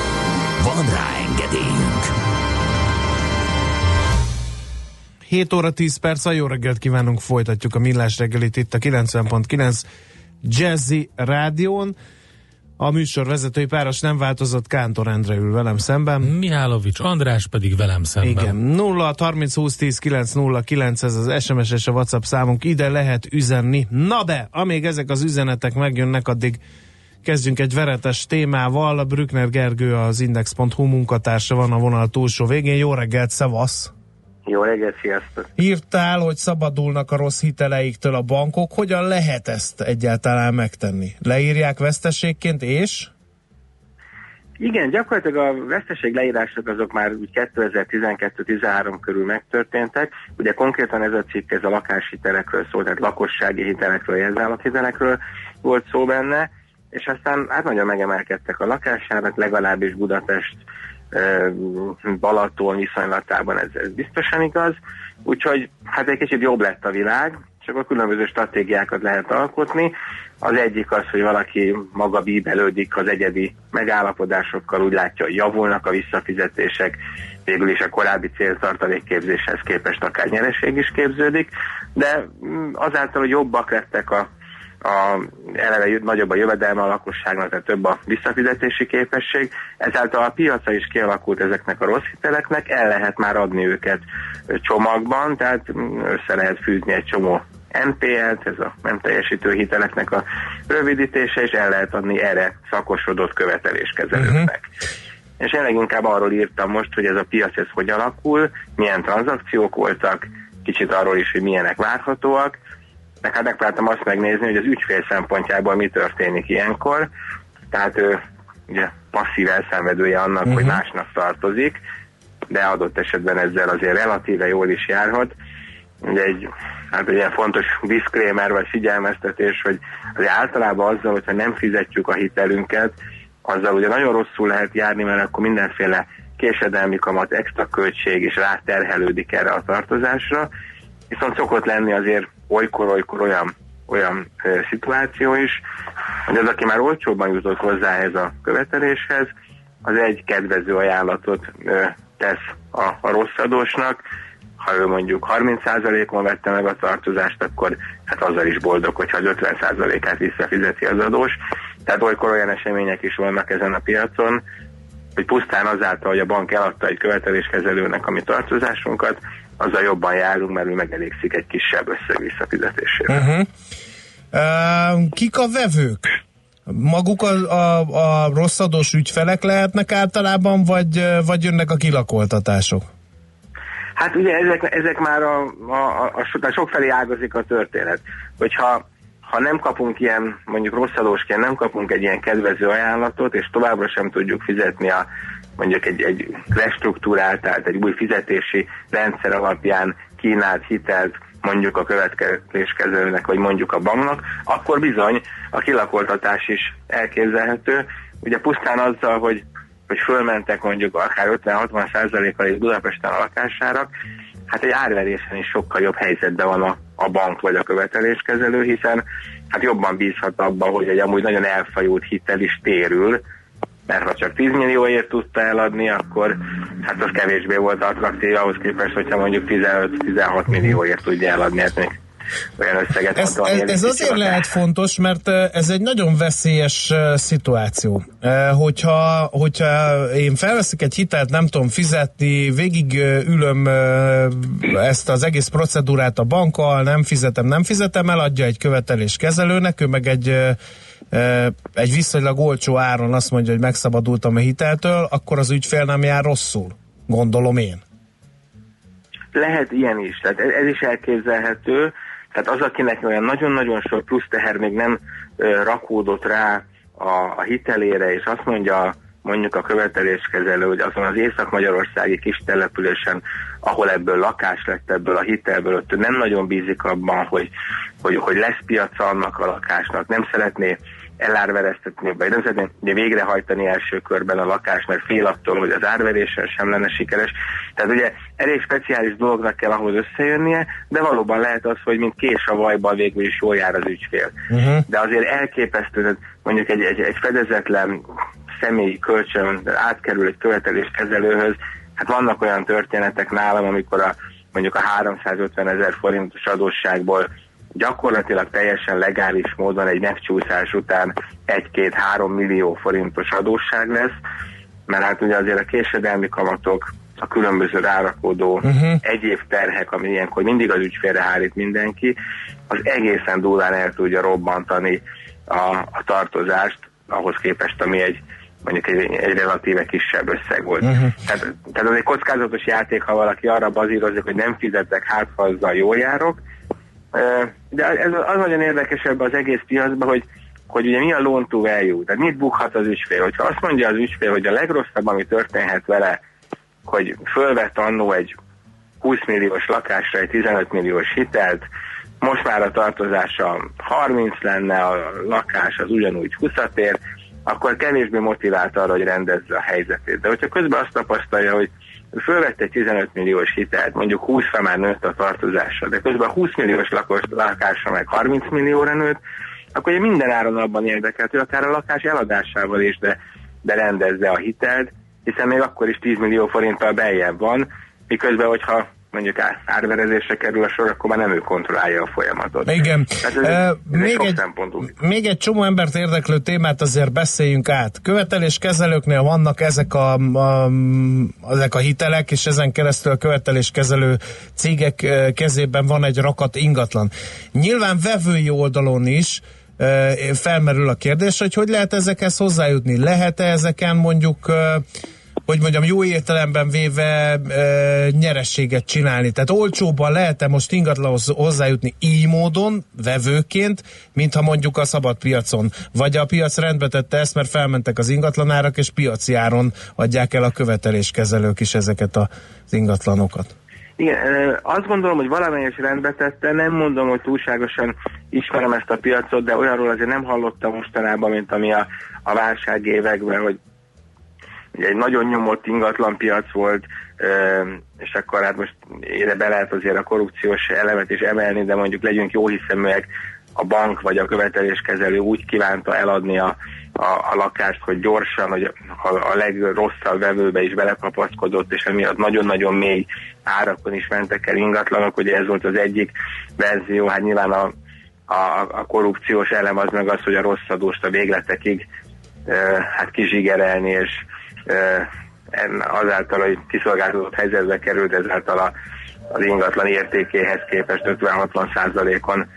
Van rá engedélyünk! 7 óra 10 perc, a jó reggelt kívánunk, folytatjuk a millás reggelit itt a 90.9 Jazzy Rádión. A műsor vezetői páros nem változott, Kántor Endre ül velem szemben. Mihálovics András pedig velem szemben. Igen, 0 30 20 10 9 0 9 ez az SMS és a WhatsApp számunk, ide lehet üzenni. Na de, amíg ezek az üzenetek megjönnek, addig kezdjünk egy veretes témával. Brückner Gergő az Index.hu munkatársa van a vonal túlsó végén. Jó reggelt, szevasz! Jó reggelt, sziasztok! Írtál, hogy szabadulnak a rossz hiteleiktől a bankok. Hogyan lehet ezt egyáltalán megtenni? Leírják veszteségként, és? Igen, gyakorlatilag a veszteség leírások azok már úgy 2012-13 körül megtörténtek. Ugye konkrétan ez a cikk ez a lakáshitelekről szól, tehát lakossági hitelekről, jelzáloghitelekről volt szó benne, és aztán hát nagyon megemelkedtek a lakásárak, legalábbis Budapest Balaton viszonylatában ez, ez biztosan igaz. Úgyhogy hát egy kicsit jobb lett a világ, csak a különböző stratégiákat lehet alkotni. Az egyik az, hogy valaki maga bíbelődik az egyedi megállapodásokkal, úgy látja, hogy javulnak a visszafizetések, végül is a korábbi céltartalékképzéshez képest akár nyereség is képződik, de mm, azáltal, hogy jobbak lettek a a, eleve nagyobb a jövedelme a lakosságnak, tehát több a visszafizetési képesség, ezáltal a piaca is kialakult ezeknek a rossz hiteleknek, el lehet már adni őket csomagban, tehát össze lehet fűzni egy csomó NPL-t, ez a nem teljesítő hiteleknek a rövidítése, és el lehet adni erre szakosodott követeléskezelőknek. És én leginkább arról írtam most, hogy ez a piac ez hogy alakul, milyen tranzakciók voltak, kicsit arról is, hogy milyenek várhatóak, meg hát megpróbáltam azt megnézni, hogy az ügyfél szempontjából mi történik ilyenkor. Tehát ő ugye passzív elszenvedője annak, uh-huh. hogy másnak tartozik, de adott esetben ezzel azért relatíve jól is járhat. Ugye egy, hát egy ilyen fontos disclaimer vagy figyelmeztetés, hogy azért általában azzal, hogyha nem fizetjük a hitelünket, azzal ugye nagyon rosszul lehet járni, mert akkor mindenféle késedelmi kamat, extra költség is ráterhelődik erre a tartozásra, viszont szokott lenni azért olykor-olykor olyan, olyan ö, szituáció is, hogy az, aki már olcsóbban jutott hozzá ez a követeléshez, az egy kedvező ajánlatot ö, tesz a, a rossz adósnak, ha ő mondjuk 30%-on vette meg a tartozást, akkor hát azzal is boldog, hogyha az 50%-át visszafizeti az adós. Tehát olykor olyan események is vannak ezen a piacon, hogy pusztán azáltal, hogy a bank eladta egy követeléskezelőnek a mi tartozásunkat, azzal jobban járunk, mert ő megelégszik egy kisebb összeg visszafizetésére. Uh-huh. Uh, kik a vevők? Maguk a, a, a rosszadós ügyfelek lehetnek általában, vagy, vagy jönnek a kilakoltatások? Hát ugye ezek, ezek már a, a, a, a, so- sokfelé ágazik a történet. Hogyha ha nem kapunk ilyen, mondjuk rosszadósként nem kapunk egy ilyen kedvező ajánlatot, és továbbra sem tudjuk fizetni a mondjuk egy, egy restruktúrált, tehát egy új fizetési rendszer alapján kínált hitelt mondjuk a következéskezelőnek, vagy mondjuk a banknak, akkor bizony a kilakoltatás is elképzelhető. Ugye pusztán azzal, hogy, hogy fölmentek mondjuk akár 50-60 százalékkal is Budapesten a lakásárak, hát egy árverésen is sokkal jobb helyzetben van a, a bank vagy a követeléskezelő, hiszen hát jobban bízhat abba, hogy egy amúgy nagyon elfajult hitel is térül, mert ha csak 10 millióért tudta eladni, akkor hát az kevésbé volt attraktív ahhoz képest, hogyha mondjuk 15-16 millióért tudja eladni, hát még olyan összeget Ez, ez, ez azért lehet fontos, mert ez egy nagyon veszélyes szituáció. Hogyha, hogyha én felveszek egy hitelt, nem tudom fizetni, végig ülöm ezt az egész procedúrát a bankkal, nem fizetem, nem fizetem, eladja egy követelés kezelőnek, ő meg egy egy viszonylag olcsó áron azt mondja, hogy megszabadultam a hiteltől, akkor az ügyfél nem jár rosszul, gondolom én. Lehet ilyen is, tehát ez, ez is elképzelhető, tehát az, akinek olyan nagyon-nagyon sok plusz teher még nem ö, rakódott rá a, a hitelére, és azt mondja mondjuk a követeléskezelő, hogy azon az észak-magyarországi kis településen, ahol ebből lakás lett, ebből a hitelből, ott nem nagyon bízik abban, hogy, hogy, hogy lesz piaca annak a lakásnak, nem szeretné elárvereztetni, vagy nem szeretné ugye végrehajtani első körben a lakást, mert fél attól, hogy az árveréssel sem lenne sikeres. Tehát ugye elég speciális dolognak kell ahhoz összejönnie, de valóban lehet az, hogy mint kés a vajban végül is jól jár az ügyfél. Uh-huh. De azért elképesztő, mondjuk egy, egy, egy fedezetlen személyi kölcsön átkerül egy követeléskezelőhöz, hát vannak olyan történetek nálam, amikor a, mondjuk a 350 ezer forintos adósságból gyakorlatilag teljesen legális módon egy megcsúszás után 1-2-3 millió forintos adósság lesz, mert hát ugye azért a késedelmi kamatok, a különböző rárakódó uh-huh. egyéb terhek, ami ilyenkor mindig az ügyfélre hárít mindenki, az egészen durván el tudja robbantani a, a tartozást, ahhoz képest, ami egy mondjuk egy, egy relatíve kisebb összeg volt. Uh-huh. Tehát, tehát az egy kockázatos játék, ha valaki arra bazírozik, hogy nem fizetek, hát ha azzal jól járok, de ez az nagyon érdekes ebben az egész piacban, hogy, hogy ugye mi a loan to value, tehát mit bukhat az ügyfél. Hogyha azt mondja az ügyfél, hogy a legrosszabb, ami történhet vele, hogy fölvett annó egy 20 milliós lakásra egy 15 milliós hitelt, most már a tartozása 30 lenne, a lakás az ugyanúgy 20 ér, akkor kevésbé motivált arra, hogy rendezze a helyzetét. De hogyha közben azt tapasztalja, hogy fölvette egy 15 milliós hitelt, mondjuk 20-ra már nőtt a tartozása, de közben a 20 milliós lakos lakása meg 30 millióra nőtt, akkor ugye minden áron abban érdekelt, hogy akár a lakás eladásával is, de, de rendezze a hitelt, hiszen még akkor is 10 millió forinttal beljebb van, miközben, hogyha mondjuk ár- árverezésre kerül a sor, akkor már nem ő kontrollálja a folyamatot. Igen. Ez, ez még, egy még egy csomó embert érdeklő témát azért beszéljünk át. Követeléskezelőknél vannak ezek a, a, ezek a hitelek, és ezen keresztül a követeléskezelő cégek eh, kezében van egy rakat ingatlan. Nyilván vevői oldalon is felmerül a kérdés, hogy hogy lehet ezekhez hozzájutni. Lehet-e ezeken mondjuk hogy mondjam, jó értelemben véve e, nyerességet csinálni. Tehát olcsóbban lehet-e most ingatlanhoz hozzájutni így módon, vevőként, mintha mondjuk a szabad piacon. Vagy a piac rendbe tette ezt, mert felmentek az ingatlanárak, és piaci áron adják el a követeléskezelők is ezeket az ingatlanokat. Igen, azt gondolom, hogy valamelyes rendbe tette, nem mondom, hogy túlságosan ismerem ezt a piacot, de olyanról azért nem hallottam mostanában, mint ami a, a válság években, hogy ugye egy nagyon nyomott ingatlan piac volt, és akkor hát most ide be lehet azért a korrupciós elemet is emelni, de mondjuk legyünk jó hiszeműek, a bank vagy a követeléskezelő úgy kívánta eladni a, a, a lakást, hogy gyorsan, hogy a, a legrosszabb vevőbe is belekapaszkodott, és emiatt nagyon-nagyon mély árakon is mentek el ingatlanok, ugye ez volt az egyik verzió, hát nyilván a, a, a korrupciós elem az meg az, hogy a rossz adóst a végletekig e, hát kizsigerelni, és azáltal, hogy kiszolgáltatott helyzetbe került, ezáltal a, az ingatlan értékéhez képest 50-60 százalékon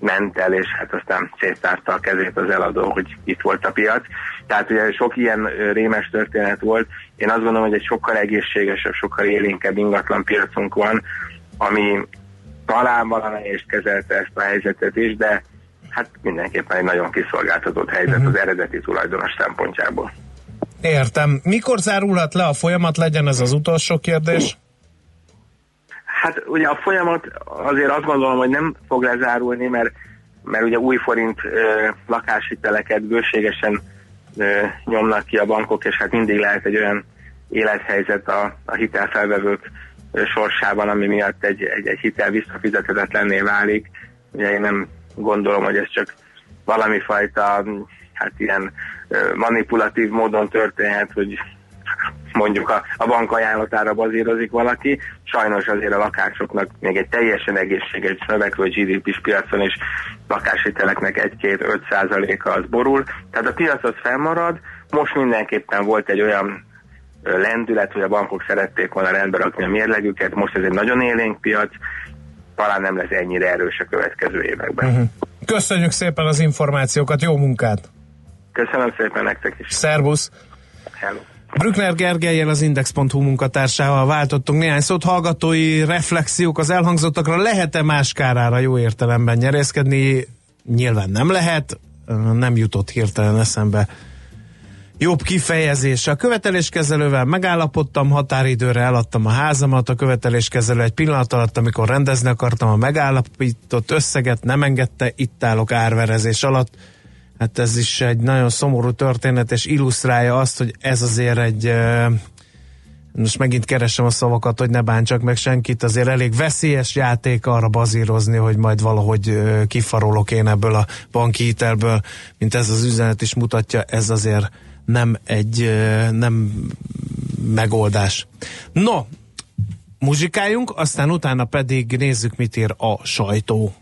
ment el, és hát aztán széttárta a kezét az eladó, hogy itt volt a piac. Tehát ugye sok ilyen rémes történet volt. Én azt gondolom, hogy egy sokkal egészségesebb, sokkal élénkebb ingatlan piacunk van, ami talán valamelyest kezelte ezt a helyzetet is, de hát mindenképpen egy nagyon kiszolgáltatott helyzet Mhm. az eredeti tulajdonos szempontjából. Értem. Mikor zárulhat le a folyamat? Legyen ez az utolsó kérdés. Hát ugye a folyamat azért azt gondolom, hogy nem fog lezárulni, mert, mert ugye új forint ö, lakáshiteleket bőségesen ö, nyomnak ki a bankok, és hát mindig lehet egy olyan élethelyzet a, a hitelfelvevők ö, sorsában, ami miatt egy, egy, egy hitel visszafizethetetlenné válik. Ugye én nem gondolom, hogy ez csak valami fajta hát ilyen manipulatív módon történhet, hogy mondjuk a, a bank ajánlatára bazírozik valaki, sajnos azért a lakásoknak még egy teljesen egészséges növekvő GDP-s piacon is lakáshiteleknek 1-2-5 százaléka az borul, tehát a piac az fennmarad, most mindenképpen volt egy olyan lendület, hogy a bankok szerették volna rendbe rakni a mérlegüket, most ez egy nagyon élénk piac, talán nem lesz ennyire erős a következő években. Uh-huh. Köszönjük szépen az információkat, jó munkát! Köszönöm szépen nektek is. Szervusz! Hello. Brückner Gergelyen az Index.hu munkatársával váltottunk néhány szót, hallgatói reflexiók az elhangzottakra. Lehet-e más kárára jó értelemben nyerészkedni? Nyilván nem lehet, nem jutott hirtelen eszembe jobb kifejezés. A követeléskezelővel megállapodtam, határidőre eladtam a házamat, a követeléskezelő egy pillanat alatt, amikor rendezni akartam a megállapított összeget, nem engedte, itt állok árverezés alatt. Hát ez is egy nagyon szomorú történet, és illusztrálja azt, hogy ez azért egy most megint keresem a szavakat, hogy ne bántsak meg senkit, azért elég veszélyes játék arra bazírozni, hogy majd valahogy kifarolok én ebből a banki hitelből, mint ez az üzenet is mutatja, ez azért nem egy nem megoldás. No, muzsikáljunk, aztán utána pedig nézzük, mit ír a sajtó.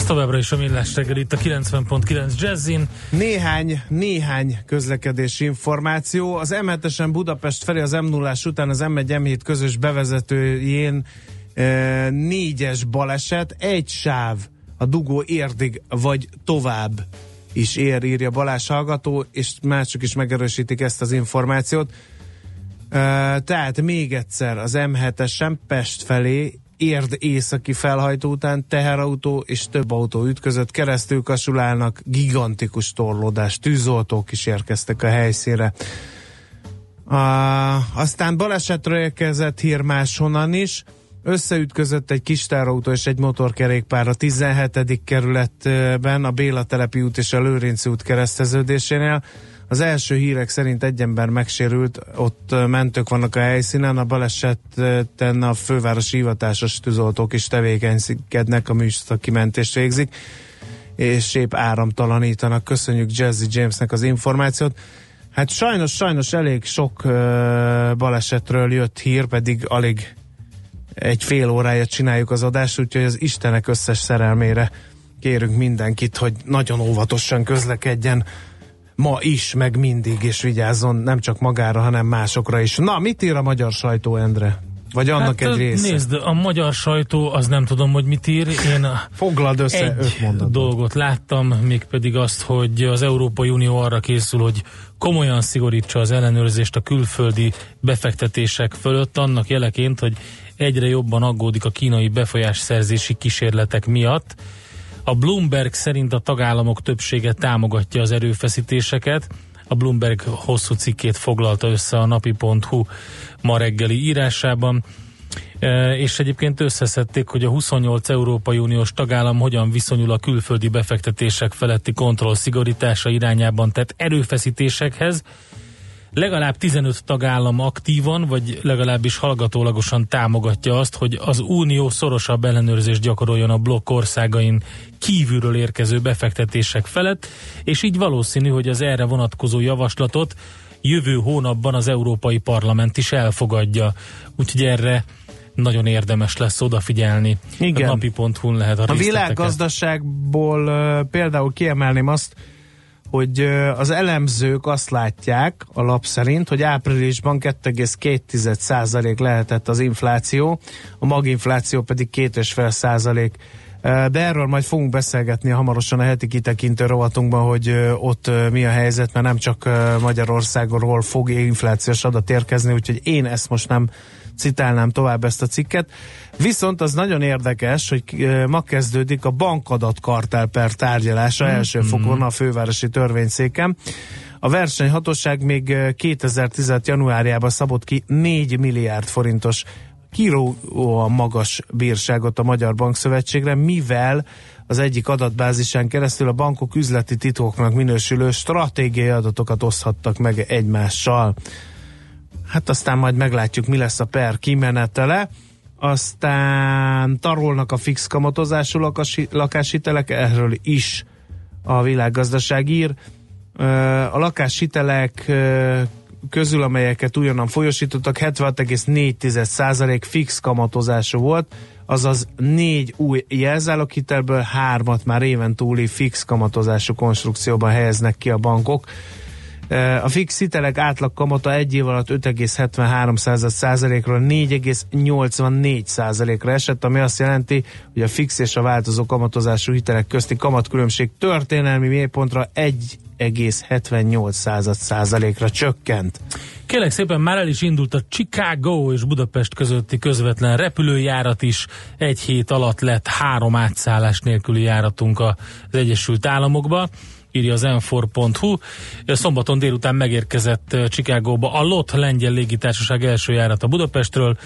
Ez továbbra is a millás reggel itt a 90.9 Jazzin. Néhány, néhány közlekedési információ. Az M7-esen Budapest felé az m 0 után az M1 M7 közös bevezetőjén e, négyes baleset, egy sáv a dugó érdig vagy tovább is ér, írja Balázs hallgató, és mások is megerősítik ezt az információt. E, tehát még egyszer az M7-esen Pest felé érd északi felhajtó után teherautó és több autó ütközött, keresztül kasulálnak, gigantikus torlódás, tűzoltók is érkeztek a helyszínre. A, aztán balesetről érkezett hír máshonnan is, összeütközött egy kis terautó és egy motorkerékpár a 17. kerületben, a Béla telepi út és a Lőrinci út kereszteződésénél. Az első hírek szerint egy ember megsérült, ott mentők vannak a helyszínen, a baleseten a fővárosi hivatásos tűzoltók is tevékenykednek, a műszaki mentést végzik, és épp áramtalanítanak. Köszönjük Jazzy Jamesnek az információt. Hát sajnos, sajnos elég sok balesetről jött hír, pedig alig egy fél órája csináljuk az adást, úgyhogy az Istenek összes szerelmére kérünk mindenkit, hogy nagyon óvatosan közlekedjen ma is, meg mindig, és vigyázzon nem csak magára, hanem másokra is. Na, mit ír a magyar sajtó, Endre? Vagy annak hát, egy része? Nézd, a magyar sajtó az nem tudom, hogy mit ír. Én Foglald össze egy dolgot láttam, mégpedig azt, hogy az Európai Unió arra készül, hogy komolyan szigorítsa az ellenőrzést a külföldi befektetések fölött, annak jeleként, hogy egyre jobban aggódik a kínai befolyásszerzési kísérletek miatt. A Bloomberg szerint a tagállamok többsége támogatja az erőfeszítéseket. A Bloomberg hosszú cikkét foglalta össze a napi.hu ma reggeli írásában. E, és egyébként összeszedték, hogy a 28 Európai Uniós tagállam hogyan viszonyul a külföldi befektetések feletti kontroll szigorítása irányában tett erőfeszítésekhez. Legalább 15 tagállam aktívan, vagy legalábbis hallgatólagosan támogatja azt, hogy az Unió szorosabb ellenőrzést gyakoroljon a blokk országain kívülről érkező befektetések felett, és így valószínű, hogy az erre vonatkozó javaslatot jövő hónapban az Európai Parlament is elfogadja. Úgyhogy erre nagyon érdemes lesz odafigyelni. Igen. A napi.hu-n lehet a A világgazdaságból például kiemelném azt, hogy az elemzők azt látják a lap szerint, hogy áprilisban 2,2% lehetett az infláció, a maginfláció pedig 2,5%. Ö, De erről majd fogunk beszélgetni hamarosan a heti kitekintő rovatunkban, hogy ott mi a helyzet, mert nem csak Magyarországról fog inflációs adat érkezni, úgyhogy én ezt most nem citálnám tovább ezt a cikket. Viszont az nagyon érdekes, hogy ö, ma kezdődik a bankadatkártel per tárgyalása első fokon a fővárosi törvényszéken. A versenyhatóság még ö, 2016. januárjában szabott ki 4 milliárd forintos kiróan magas bírságot a Magyar Bankszövetségre, mivel az egyik adatbázisán keresztül a bankok üzleti titkoknak minősülő stratégiai adatokat oszthattak meg egymással. Hát aztán majd meglátjuk, mi lesz a per kimenetele. Aztán tarolnak a fix kamatozású lakasi, lakáshitelek, erről is a világgazdaság ír. A lakáshitelek közül, amelyeket újonnan folyosítottak, 76,4% fix kamatozású volt, azaz négy új jelzáloghitelből hármat már éven túli fix kamatozású konstrukcióban helyeznek ki a bankok. A fix hitelek átlag kamata egy év alatt 5,73%-ról 4,84%-ra esett, ami azt jelenti, hogy a fix és a változó kamatozású hitelek közti kamatkülönbség történelmi mélypontra 1,78%-ra csökkent. Kérlek szépen, már el is indult a Chicago és Budapest közötti közvetlen repülőjárat is. Egy hét alatt lett három átszállás nélküli járatunk az Egyesült Államokba írja az m4.hu. Szombaton délután megérkezett Chicagóba a LOT lengyel légitársaság első járata Budapestről.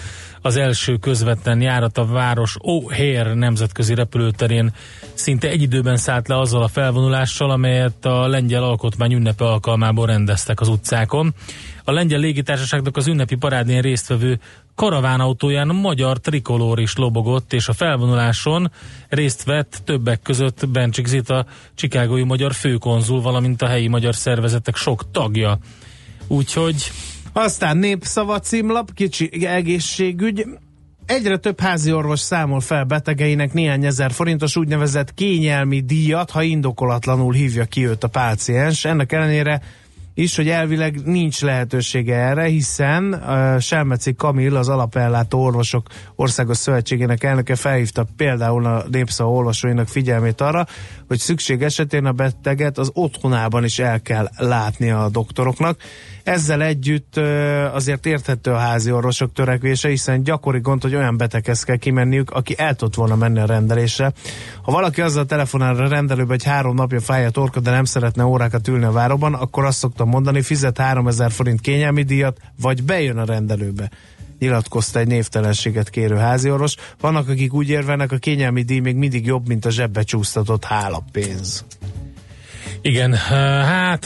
Az első közvetlen járat a város O'Hare nemzetközi repülőterén szinte egy időben szállt le azzal a felvonulással, amelyet a lengyel alkotmány ünnepe alkalmából rendeztek az utcákon. A lengyel légitársaságnak az ünnepi parádén résztvevő karavánautóján magyar trikolór is lobogott, és a felvonuláson részt vett többek között Bencsik Zita, Csikágói magyar főkonzul, valamint a helyi magyar szervezetek sok tagja. Úgyhogy Aztán népszava címlap, kicsi egészségügy. Egyre több házi orvos számol fel betegeinek néhány ezer forintos úgynevezett kényelmi díjat, ha indokolatlanul hívja ki őt a páciens. Ennek ellenére is, hogy elvileg nincs lehetősége erre, hiszen uh, Selmeci Kamil, az Alapellátó Orvosok Országos Szövetségének elnöke felhívta például a népszava olvasóinak figyelmét arra, hogy szükség esetén a beteget az otthonában is el kell látni a doktoroknak. Ezzel együtt azért érthető a házi orvosok törekvése, hiszen gyakori gond, hogy olyan beteghez kell kimenniük, aki el tudott volna menni a rendelésre. Ha valaki azzal telefonál a rendelőbe, hogy három napja fáj a torka, de nem szeretne órákat ülni a váróban, akkor azt szoktam mondani, fizet 3000 forint kényelmi díjat, vagy bejön a rendelőbe nyilatkozta egy névtelenséget kérő háziorvos. Vannak, akik úgy érvelnek, a kényelmi díj még mindig jobb, mint a zsebbe csúsztatott hálapénz. igen, hát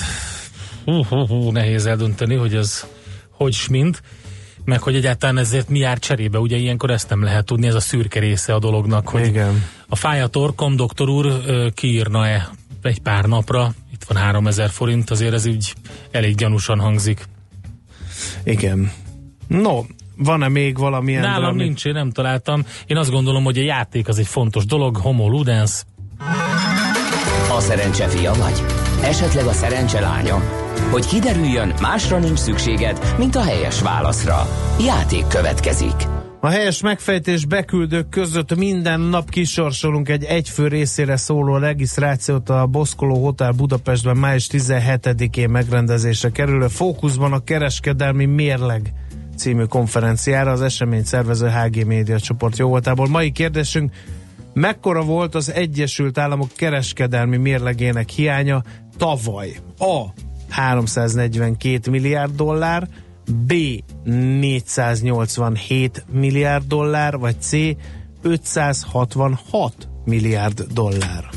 hú, hú, hú, nehéz eldönteni, hogy ez hogy s mint, meg hogy egyáltalán ezért mi jár cserébe, ugye ilyenkor ezt nem lehet tudni, ez a szürke része a dolognak, hogy Igen. a fáj a torkom, doktor úr, kiírna-e egy pár napra, itt van 3000 forint, azért ez úgy elég gyanúsan hangzik. Igen. No, van-e még valamilyen? Nálam valami- nincs, én nem találtam. Én azt gondolom, hogy a játék az egy fontos dolog, homo ludens. A szerencse fia vagy? Esetleg a szerencse lánya? Hogy kiderüljön, másra nincs szükséged, mint a helyes válaszra. Játék következik. A helyes megfejtés beküldők között minden nap kisorsolunk egy egyfő részére szóló regisztrációt a Boszkoló Hotel Budapestben május 17-én megrendezésre kerülő fókuszban a kereskedelmi mérleg című konferenciára az esemény szervező HG Média csoport jóvoltából. Mai kérdésünk, mekkora volt az Egyesült Államok kereskedelmi mérlegének hiánya tavaly? A. 342 milliárd dollár, B. 487 milliárd dollár, vagy C. 566 milliárd dollár.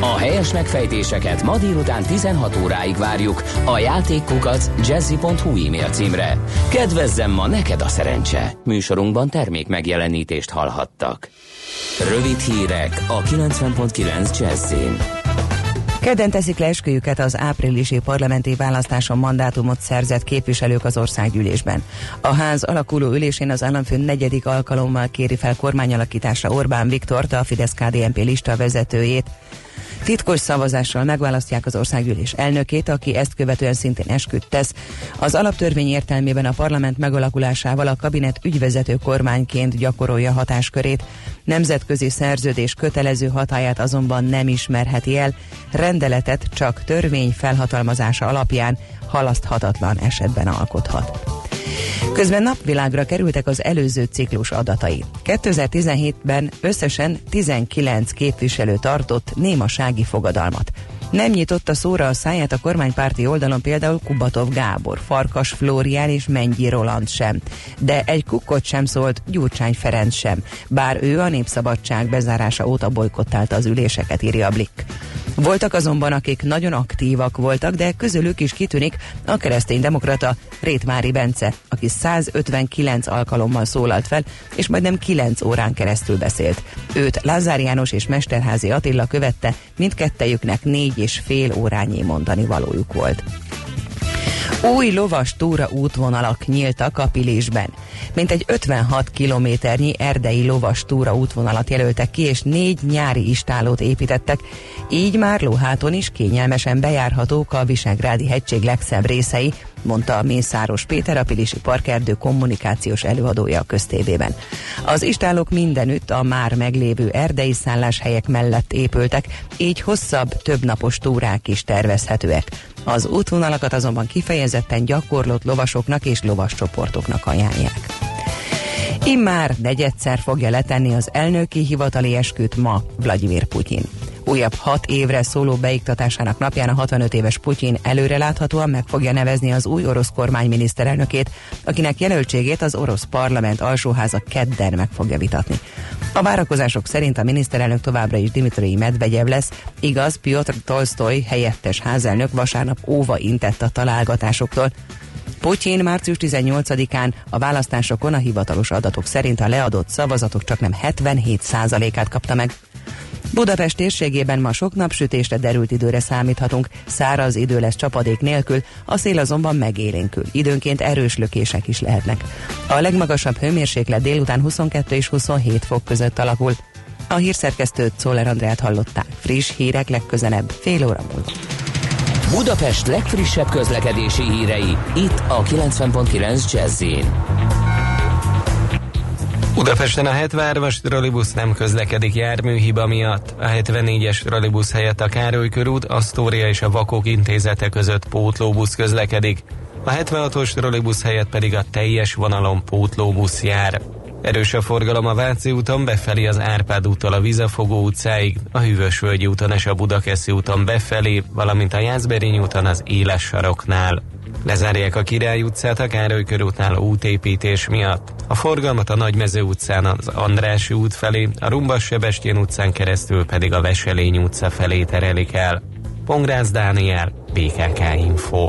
A helyes megfejtéseket ma délután 16 óráig várjuk a játékkukac jazzy.hu e-mail címre. Kedvezzem ma neked a szerencse. Műsorunkban termék megjelenítést hallhattak. Rövid hírek a 90.9 Jazzin. Kedden teszik le esküjüket az áprilisi parlamenti választáson mandátumot szerzett képviselők az országgyűlésben. A ház alakuló ülésén az államfő negyedik alkalommal kéri fel kormányalakításra Orbán Viktort, a Fidesz-KDNP lista vezetőjét. Titkos szavazással megválasztják az országgyűlés elnökét, aki ezt követően szintén esküdt tesz. Az alaptörvény értelmében a parlament megalakulásával a kabinet ügyvezető kormányként gyakorolja hatáskörét. Nemzetközi szerződés kötelező hatáját azonban nem ismerheti el, rendeletet csak törvény felhatalmazása alapján halaszthatatlan esetben alkothat. Közben napvilágra kerültek az előző ciklus adatai. 2017-ben összesen 19 képviselő tartott némasági fogadalmat. Nem nyitotta szóra a száját a kormánypárti oldalon például Kubatov Gábor, Farkas Flórián és Mengyi Roland sem. De egy kukkot sem szólt Gyurcsány Ferenc sem, bár ő a Népszabadság bezárása óta bolykottálta az üléseket, írja a Blick. Voltak azonban, akik nagyon aktívak voltak, de közülük is kitűnik a kereszténydemokrata Rétmári Bence, aki 159 alkalommal szólalt fel, és majdnem 9 órán keresztül beszélt. Őt Lázár János és Mesterházi Attila követte, mindkettejüknek négy és fél órányi mondani valójuk volt. Új lovas túra útvonalak nyíltak a Pilisben. Mint egy 56 kilométernyi erdei lovas túra útvonalat jelöltek ki, és négy nyári istálót építettek, így már lóháton is kényelmesen bejárhatók a Visegrádi hegység legszebb részei, mondta Mészáros Péter, a Pilisi Parkerdő kommunikációs előadója a köztévében. Az istálók mindenütt a már meglévő erdei szálláshelyek mellett épültek, így hosszabb, többnapos túrák is tervezhetőek. Az útvonalakat azonban kifejezetten gyakorlott lovasoknak és lovas csoportoknak ajánlják. Immár negyedszer fogja letenni az elnöki hivatali esküt ma Vladimir Putyin. Újabb hat évre szóló beiktatásának napján a 65 éves Putyin előreláthatóan meg fogja nevezni az új orosz kormány miniszterelnökét, akinek jelöltségét az orosz parlament alsóháza kedden meg fogja vitatni. A várakozások szerint a miniszterelnök továbbra is Dmitri Medvegyev lesz, igaz, Piotr Tolstoy helyettes házelnök vasárnap óva intett a találgatásoktól, Putyin március 18-án a választásokon a hivatalos adatok szerint a leadott szavazatok csak nem 77%-át kapta meg. Budapest térségében ma sok napsütésre derült időre számíthatunk, száraz idő lesz csapadék nélkül, a szél azonban megélénkül, időnként erős lökések is lehetnek. A legmagasabb hőmérséklet délután 22 és 27 fok között alakul. A hírszerkesztőt Szóler Andrát hallották. Friss hírek legközelebb, fél óra múlva. Budapest legfrissebb közlekedési hírei, itt a 90.9 jazz Budapesten a 73-as trollibusz nem közlekedik járműhiba miatt. A 74-es trollibusz helyett a Károly körút, Asztória és a Vakok intézete között pótlóbusz közlekedik. A 76-os trollibusz helyett pedig a teljes vonalon pótlóbusz jár. Erős a forgalom a Váci úton befelé az Árpád úttól a Vizafogó utcáig, a Hűvösvölgyi úton és a Budakeszi úton befelé, valamint a Jászberény úton az Éles saroknál. Lezárják a Király utcát a Károly körútnál útépítés miatt. A forgalmat a Nagymező utcán az Andrási út felé, a Rumbas Sebestyén utcán keresztül pedig a Veselény utca felé terelik el. Pongrász Dániel, BKK Info.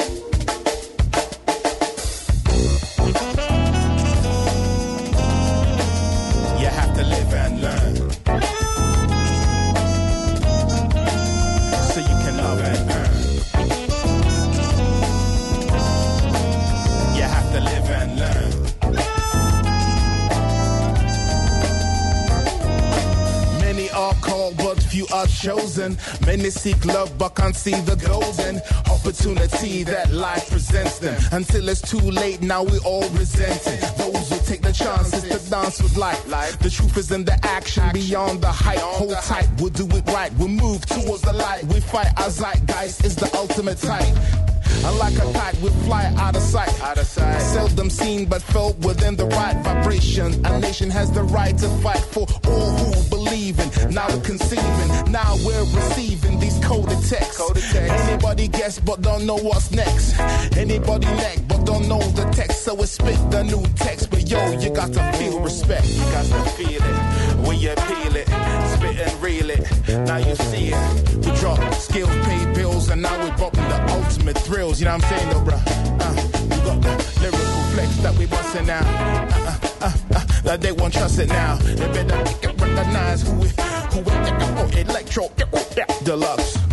Chosen. Many seek love, but can't see the golden opportunity that life presents them. Until it's too late, now we all resent it. Those who take the chances to dance with life. The truth is in the action, beyond the hype. Hold tight, we'll do it right. We'll move towards the light. We fight our zeitgeist is the ultimate type. And like a kite, we fly out of sight. Out of sight. Seldom seen, but felt within the right vibration. A nation has the right to fight for all who believe in. Now we're conceiving, now we're receiving these coded texts. Anybody guess, but don't know what's next. Anybody neck, but don't know the text. So we spit the new text. But yo, you got to feel respect. You got to feel it when you peel it, spit and reel it. Now you see it. We drop skills, pay bills, and now we're popping the ultimate thrills. You know what I'm saying, though, bruh? Uh, we got the lyrical flex that we busting now. Uh, uh, uh, uh, that they won't trust it now. They better recognize who we, who we, oh, electro, deluxe.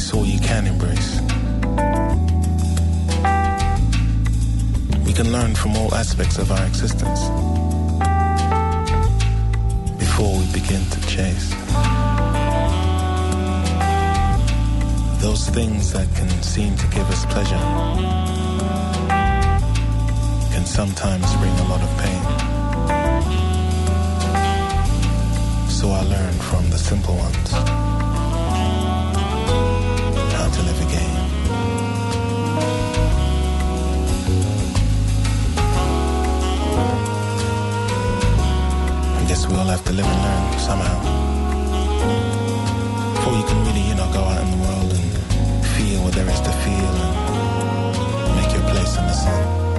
Embrace you can embrace. We can learn from all aspects of our existence before we begin to chase. Those things that can seem to give us pleasure can sometimes bring a lot of pain. So I learned from the simple ones have to live and learn somehow. Before you can really, you know, go out in the world and feel what there is to feel and make your place in the sun.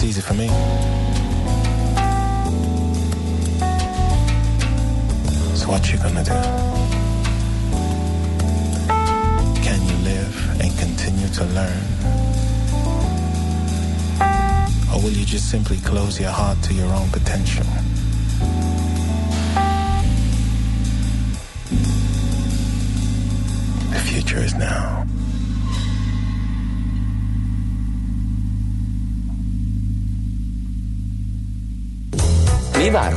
It's easy for me. So what you gonna do? Can you live and continue to learn? Or will you just simply close your heart to your own potential? The future is now.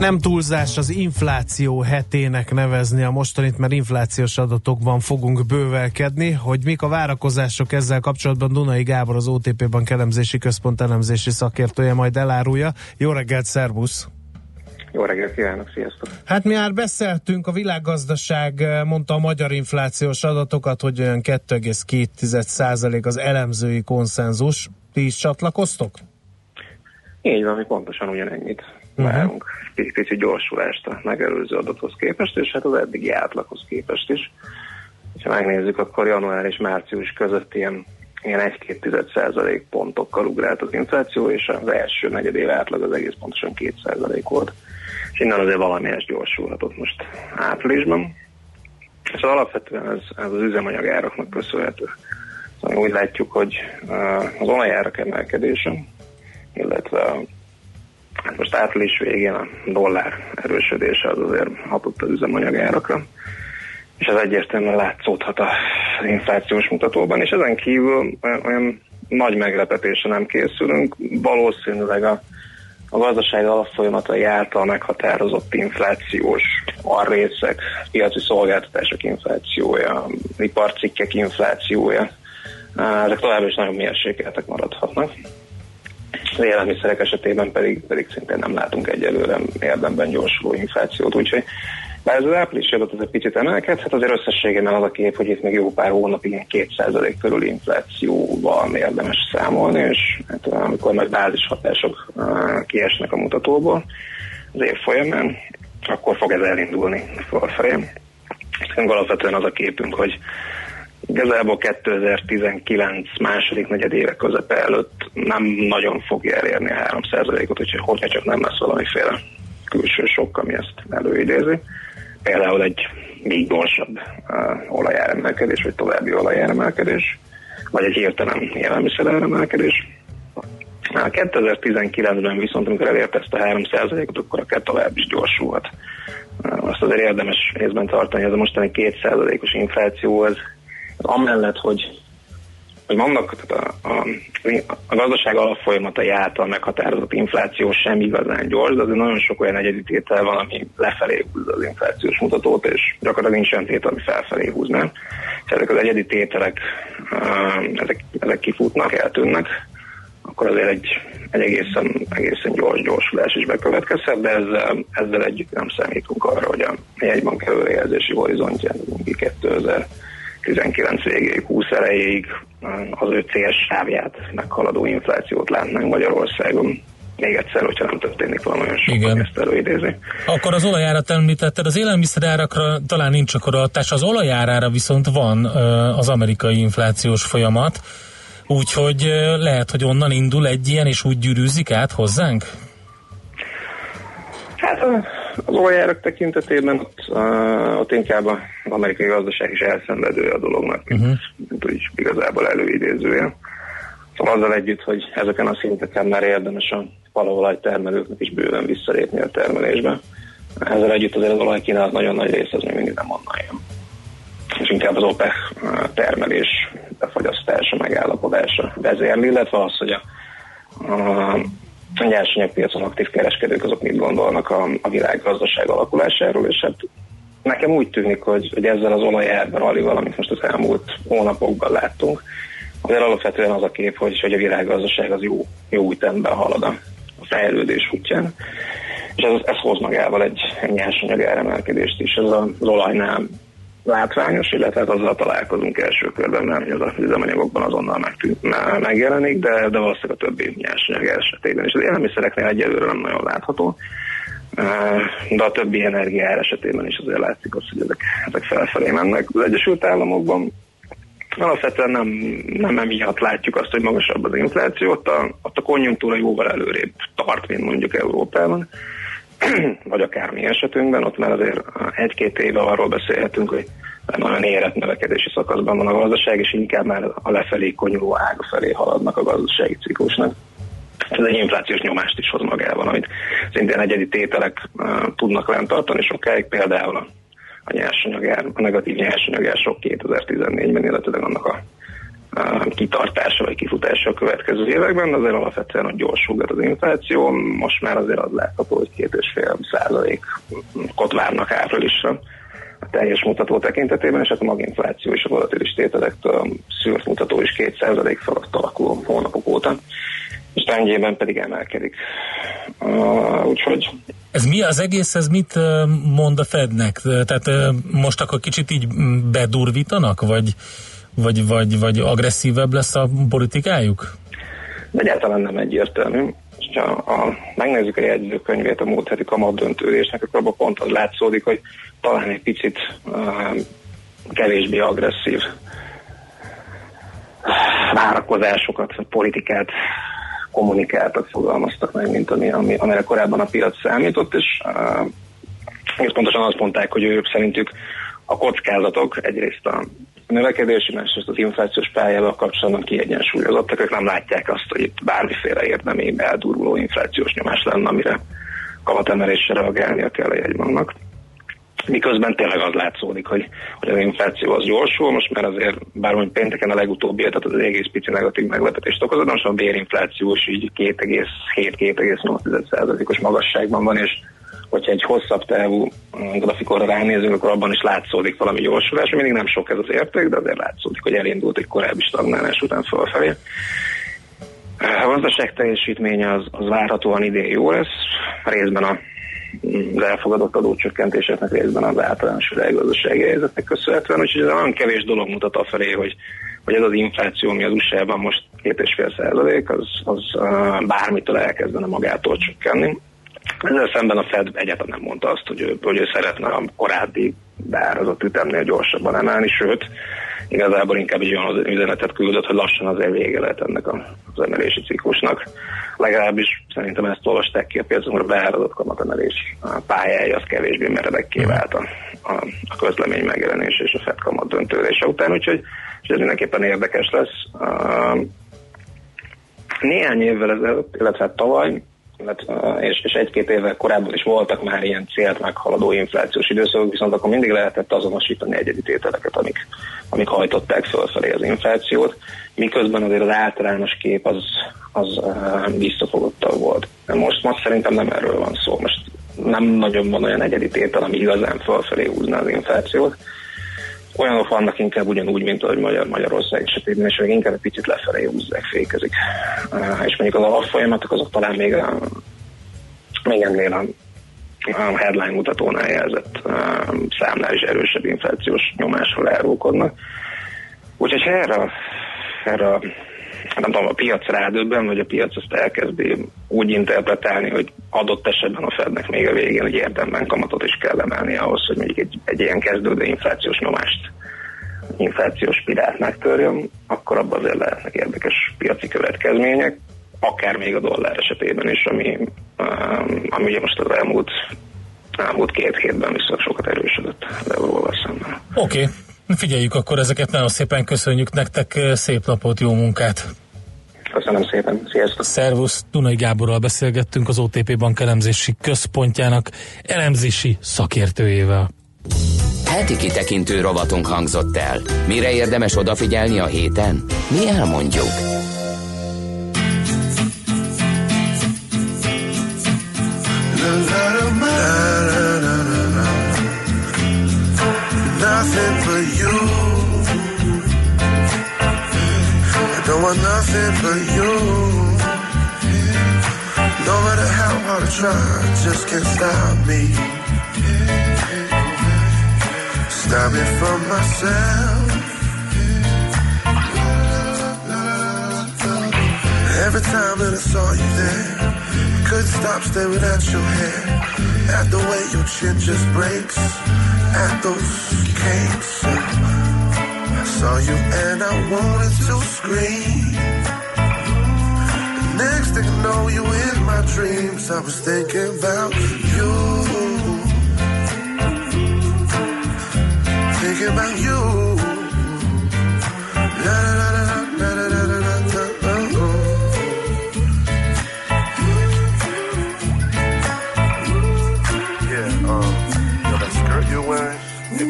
Nem túlzás az infláció hetének nevezni a mostanit, mert inflációs adatokban fogunk bővelkedni. Hogy mik a várakozások ezzel kapcsolatban Dunai Gábor az OTP Bank elemzési központ elemzési szakértője majd elárulja. Jó reggelt, szervusz! Jó reggelt kívánok, sziasztok! Hát mi már beszéltünk, a világgazdaság eh, mondta a magyar inflációs adatokat, hogy olyan 2,2% az elemzői konszenzus. Ti is csatlakoztok? Így van, mi pontosan ugyanennyit. Várunk. Pici gyorsulást a megelőző adathoz képest, és hát az eddigi átlaghoz képest is. Ha megnézzük, akkor január és március között ilyen, ilyen 1-2 százalék pontokkal ugrált az infláció, és az első negyedév átlag az egész pontosan 2 százalék volt. És innen azért valamelyes gyorsulhatott most áprilisban. És alapvetően ez, ez az üzemanyagáraknak köszönhető. Szóval úgy látjuk, hogy az olajárak emelkedése, illetve Hát most április végén a dollár erősödése az azért hatott az üzemanyagárakra, és ez egyértelműen látszódhat az inflációs mutatóban, és ezen kívül olyan, nagy meglepetésre nem készülünk, valószínűleg a, a gazdaság alapfolyamatai által meghatározott inflációs arrészek, piaci szolgáltatások inflációja, iparcikkek inflációja, ezek továbbra is nagyon mérsékeltek maradhatnak. Az élelmiszerek esetében pedig, pedig szintén nem látunk egyelőre érdemben gyorsuló inflációt, úgyhogy bár ez az április adat az egy picit emelkedhet, azért összességében az a kép, hogy itt még jó pár hónapig ilyen 2% körül inflációval érdemes számolni, és hát, amikor nagy bázishatások uh, kiesnek a mutatóból az év folyamán, akkor fog ez elindulni fölfelé. Alapvetően az a képünk, hogy Igazából 2019 második negyedéve közepe előtt nem nagyon fogja elérni a 3%-ot, úgyhogy hogyha csak nem lesz valamiféle külső sok, ami ezt előidézi. Például egy még gyorsabb uh, olajáremelkedés, vagy további olajáremelkedés, vagy egy hirtelen élelmiszeráremelkedés. 2019-ben viszont, amikor elérte ezt a 3%-ot, akkor akár tovább is gyorsulhat. Uh, azt azért érdemes részben tartani, ez a mostani 2%-os infláció, ez amellett, hogy, hogy vannak tehát a, a, a gazdaság alapfolyamatai által meghatározott infláció sem igazán gyors, de azért nagyon sok olyan egyedi tétel van, ami lefelé húzza az inflációs mutatót, és gyakorlatilag nincs olyan tétel, ami felfelé húzná. És ezek az egyedi tételek, ezek, ezek kifutnak, eltűnnek, akkor azért egy, egy egészen, egészen gyors gyorsulás is bekövetkezhet, de ezzel, ezzel együtt nem számítunk arra, hogy a jegybank előrejelzési horizontján 2000 19 végéig, 20 elejéig az ő célsávját meghaladó inflációt látnánk Magyarországon. Még egyszer, hogyha nem történik valami olyan sok, Igen. ezt előidézi. Akkor az olajárat említetted, az élelmiszerárakra talán nincs akkor hatás, az olajárára viszont van az amerikai inflációs folyamat, úgyhogy lehet, hogy onnan indul egy ilyen, és úgy gyűrűzik át hozzánk? Hát az olajárak tekintetében ott, uh, ott inkább az amerikai gazdaság is elszenvedője a dolognak, mint, uh-huh. mint úgy igazából előidézője. Szóval azzal együtt, hogy ezeken a szinteken már érdemes a palaolaj termelőknek is bőven visszalépni a termelésbe. Ezzel együtt azért az olajkínálat nagyon nagy része az még mindig nem onnan jön. És inkább az OPEC termelés befogyasztása, megállapodása vezérli, illetve az, hogy a, a a nyersanyagpiacon aktív kereskedők azok mit gondolnak a, a világgazdaság alakulásáról, és hát nekem úgy tűnik, hogy, hogy ezzel az olajárban alival, amit most az elmúlt hónapokban láttunk, azért alapvetően az a kép, hogy, hogy a világgazdaság az jó, jó ütemben halad a fejlődés útján. És ez, ez hoz magával egy, egy nyersanyag áremelkedést is. Ez az olajnál látványos, illetve hát azzal találkozunk első körben, hogy az üzemanyagokban azonnal megtűnt, megjelenik, de, de valószínűleg a többi nyersanyag esetében. És az élelmiszereknél egyelőre nem nagyon látható, de a többi energiár esetében is azért látszik az, hogy ezek, ezek felfelé mennek. Az Egyesült Államokban alapvetően nem, nem emiatt látjuk azt, hogy magasabb az infláció, ott a, ott a konjunktúra jóval előrébb tart, mint mondjuk Európában (clears throat) vagy akár mi esetünkben, ott már azért egy-két éve arról beszélhetünk, hogy nagyon érett növekedési szakaszban van a gazdaság, és inkább már a lefelé konyuló ága felé haladnak a gazdasági ciklusnak. ez egy inflációs nyomást is hoz magával, amit szintén egyedi tételek uh, tudnak lent tartani sokáig, például a, a nyersanyagár, a negatív nyersanyagár sok 2014-ben, illetve annak a kitartása vagy kifutása a következő években, de azért alapvetően hogy gyorsulgat az infláció, most már azért az látható, hogy két és fél százalékot várnak áprilisra a teljes mutató tekintetében, és hát a maginfláció és a volatilis tételektől a szűrt mutató is 2% fölött alakul hónapok óta és rendjében pedig emelkedik. Uh, úgyhogy Ez mi az egész, ez mit mond a Fednek? Tehát most akkor kicsit így mm, bedurvítanak, vagy, vagy, vagy, vagy agresszívebb lesz a politikájuk? de egyáltalán nem egyértelmű. Ha a, megnézzük a jegyzőkönyvét a múlt heti kamat döntődésnek, akkor abban pont az látszódik, hogy talán egy picit uh, kevésbé agresszív várakozásokat, politikát kommunikáltak, fogalmaztak meg, mint ami, ami, amire korábban a piac számított, és uh, és pontosan azt mondták, hogy ők szerintük a kockázatok egyrészt a növekedési, másrészt az inflációs pályával kapcsolatban kiegyensúlyozottak, ők nem látják azt, hogy itt bármiféle érdemi elduruló inflációs nyomás lenne, amire kamatemelésre reagálnia kell a jegybanknak. Miközben tényleg az látszódik, hogy, hogy az infláció az gyorsul, most már azért, bár mondjuk pénteken a legutóbbi, tehát az egész pici negatív meglepetést okozott, most a bérinfláció is így 2,7-2,8%-os magasságban van, és hogyha egy hosszabb távú uh, grafikonra ránézünk, akkor abban is látszódik valami gyorsulás. Mindig nem sok ez az érték, de azért látszódik, hogy elindult egy korábbi stagnálás után fölfelé. A gazdaság teljesítménye az, az várhatóan idén jó lesz, részben a az elfogadott adócsökkentéseknek részben az általános világgazdasági helyzetnek köszönhetően, úgyhogy ez olyan kevés dolog mutat afelé, hogy, hogy ez az infláció, ami az USA-ban most 2,5 százalék, az, az bármitől elkezdene magától csökkenni. Ezzel szemben a Fed egyáltalán nem mondta azt, hogy ő, hogy ő szeretne a korábbi beárazott ütemnél gyorsabban emelni, sőt, igazából inkább egy olyan üzenetet küldött, hogy lassan azért vége lehet ennek az emelési ciklusnak. Legalábbis szerintem ezt olvasták ki a piacon, hogy a beárazott kamatemelés pályája az kevésbé meredekké vált a, a, a közlemény megjelenése és a Fed kamat döntődése után, úgyhogy és ez mindenképpen érdekes lesz. Néhány évvel ezelőtt, illetve hát tavaly, és, és egy-két évvel korábban is voltak már ilyen célt meghaladó inflációs időszakok, viszont akkor mindig lehetett azonosítani egyedi tételeket, amik, amik hajtották fölfelé az inflációt, miközben azért az általános kép az, az visszafogottabb volt. Most, most szerintem nem erről van szó. Most nem nagyon van olyan egyedi tétel, ami igazán fölfelé húzna az inflációt. Olyanok vannak inkább ugyanúgy, mint ahogy Magyar, Magyarország esetében, és még inkább egy picit lefelé húzzák, fékezik. És mondjuk az alapfolyamatok azok talán még, a, még ennél a, a headline mutatónál jelzett számnál is erősebb inflációs nyomásról elrúkodnak. Úgyhogy erre, erre nem tudom, a piac rádöbben, vagy a piac azt elkezdi úgy interpretálni, hogy adott esetben a Fednek még a végén, hogy érdemben kamatot is kell emelni ahhoz, hogy mondjuk egy, egy ilyen kezdődő inflációs nyomást, inflációs spirált megtörjön, akkor abban azért lehetnek érdekes piaci következmények, akár még a dollár esetében is, ami, um, ami ugye most az elmúlt, elmúlt két hétben viszont sokat erősödött az euróval szemben. Oké, okay. Figyeljük akkor ezeket, nagyon szépen köszönjük nektek, szép napot, jó munkát! Köszönöm szépen, sziasztok! Szervusz, Dunai Gáborral beszélgettünk az OTP Bank elemzési központjának elemzési szakértőjével. Heti kitekintő rovatunk hangzott el. Mire érdemes odafigyelni a héten? Mi elmondjuk. Nothing but you. I don't want nothing but you. No matter how hard I try, just can't stop me. Stop me from myself. Every time that I saw you there, couldn't stop staring at your hair. At the way your chin just breaks, at those cakes. I saw you and I wanted to scream. Next thing I know, you in my dreams. I was thinking about you. Thinking about you. La, la, la,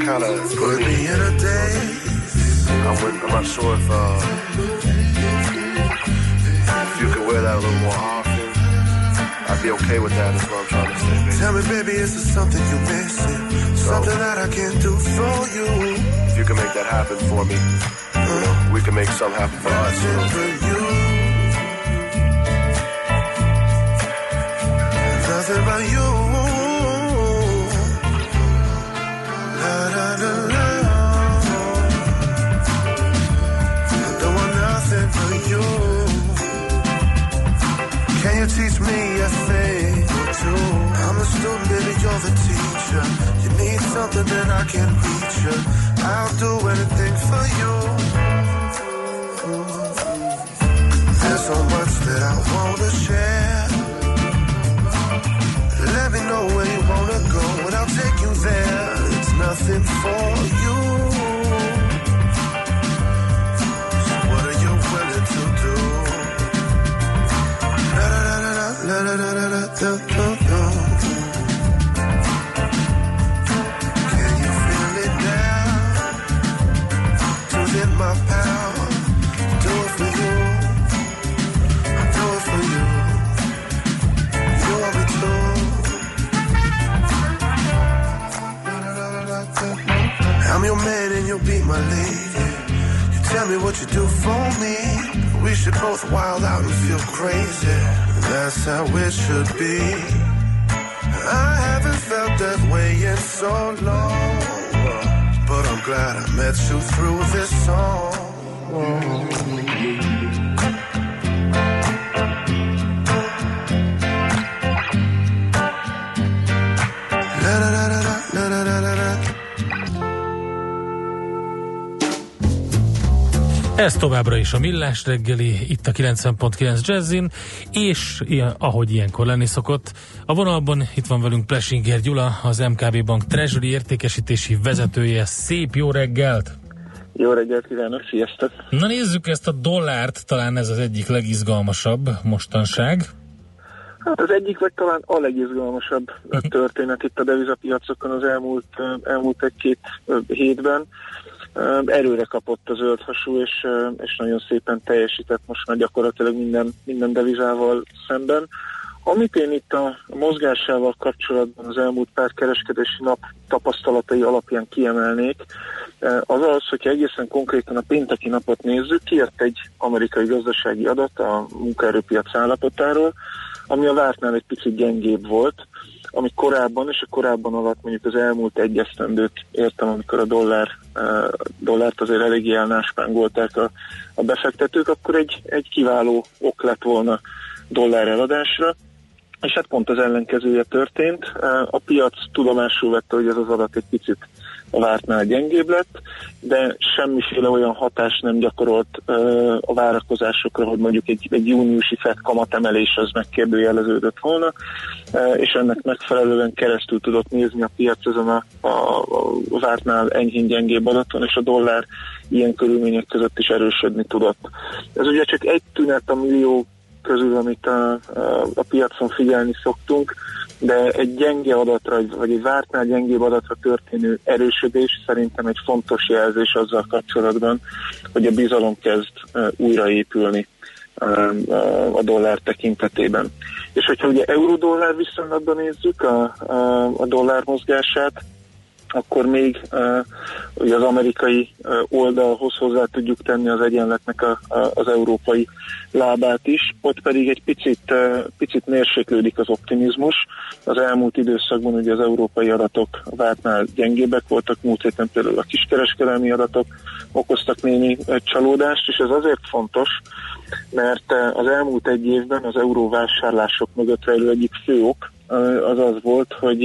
kind of put me in a daze. I'm, with, I'm not sure if uh, if you could wear that a little more often. I'd be okay with that. That's what I'm trying to say. Baby. Tell me, baby, is there something you're missing? Something that I can do for you. If you can make that happen for me, you know, we can make something happen for us. You know? For you. Nothing but you. I can reach you. I'll do anything for you. There's so much that I wanna share. Let me know where you wanna go, and I'll take you there. It's nothing for you. You tell me what you do for me. We should both wild out and feel crazy. That's how it should be. I haven't felt that way in so long. But I'm glad I met you through this song. Ez továbbra is a Millás reggeli, itt a 90.9 Jazzin, és ilyen, ahogy ilyenkor lenni szokott, a vonalban itt van velünk Plesinger Gyula, az MKB Bank Treasury értékesítési vezetője. Szép jó reggelt! Jó reggelt kívánok, sziasztok! Na nézzük ezt a dollárt, talán ez az egyik legizgalmasabb mostanság. Hát az egyik, vagy talán a legizgalmasabb történet itt a devizapiacokon az elmúlt, elmúlt egy-két hétben. Erőre kapott a zöldhasú, és, és nagyon szépen teljesített most már gyakorlatilag minden, minden devizával szemben. Amit én itt a mozgásával kapcsolatban az elmúlt pár kereskedési nap tapasztalatai alapján kiemelnék, az az, hogyha egészen konkrétan a pénteki napot nézzük, kijött egy amerikai gazdasági adat a munkaerőpiac állapotáról, ami a vártnál egy picit gyengébb volt, ami korábban, és a korábban alatt mondjuk az elmúlt egy esztendőt értem, amikor a dollár, uh, dollárt azért eléggé elnáspángolták a, a befektetők, akkor egy, egy kiváló ok lett volna dollár eladásra, és hát pont az ellenkezője történt. A piac tudomásul vette, hogy ez az adat egy picit a vártnál gyengébb lett, de semmiféle olyan hatás nem gyakorolt a várakozásokra, hogy mondjuk egy, egy júniusi FED kamatemelés az megkérdőjeleződött volna, és ennek megfelelően keresztül tudott nézni a piac ezen a, a, a vártnál enyhén gyengébb adaton, és a dollár ilyen körülmények között is erősödni tudott. Ez ugye csak egy tünet a millió közül, amit a, a, piacon figyelni szoktunk, de egy gyenge adatra, vagy egy vártnál gyengébb adatra történő erősödés szerintem egy fontos jelzés azzal kapcsolatban, hogy a bizalom kezd újraépülni a dollár tekintetében. És hogyha ugye euró-dollár viszonylatban nézzük a, a, a dollár mozgását, akkor még ugye az amerikai oldalhoz hozzá tudjuk tenni az egyenletnek a, a, az európai lábát is, ott pedig egy picit, picit mérséklődik az optimizmus. Az elmúlt időszakban ugye az európai adatok vártnál gyengébbek voltak, múlt héten például a kiskereskedelmi adatok okoztak némi csalódást, és ez azért fontos, mert az elmúlt egy évben az euróvásárlások mögött rejlő egyik fő ok, az az volt, hogy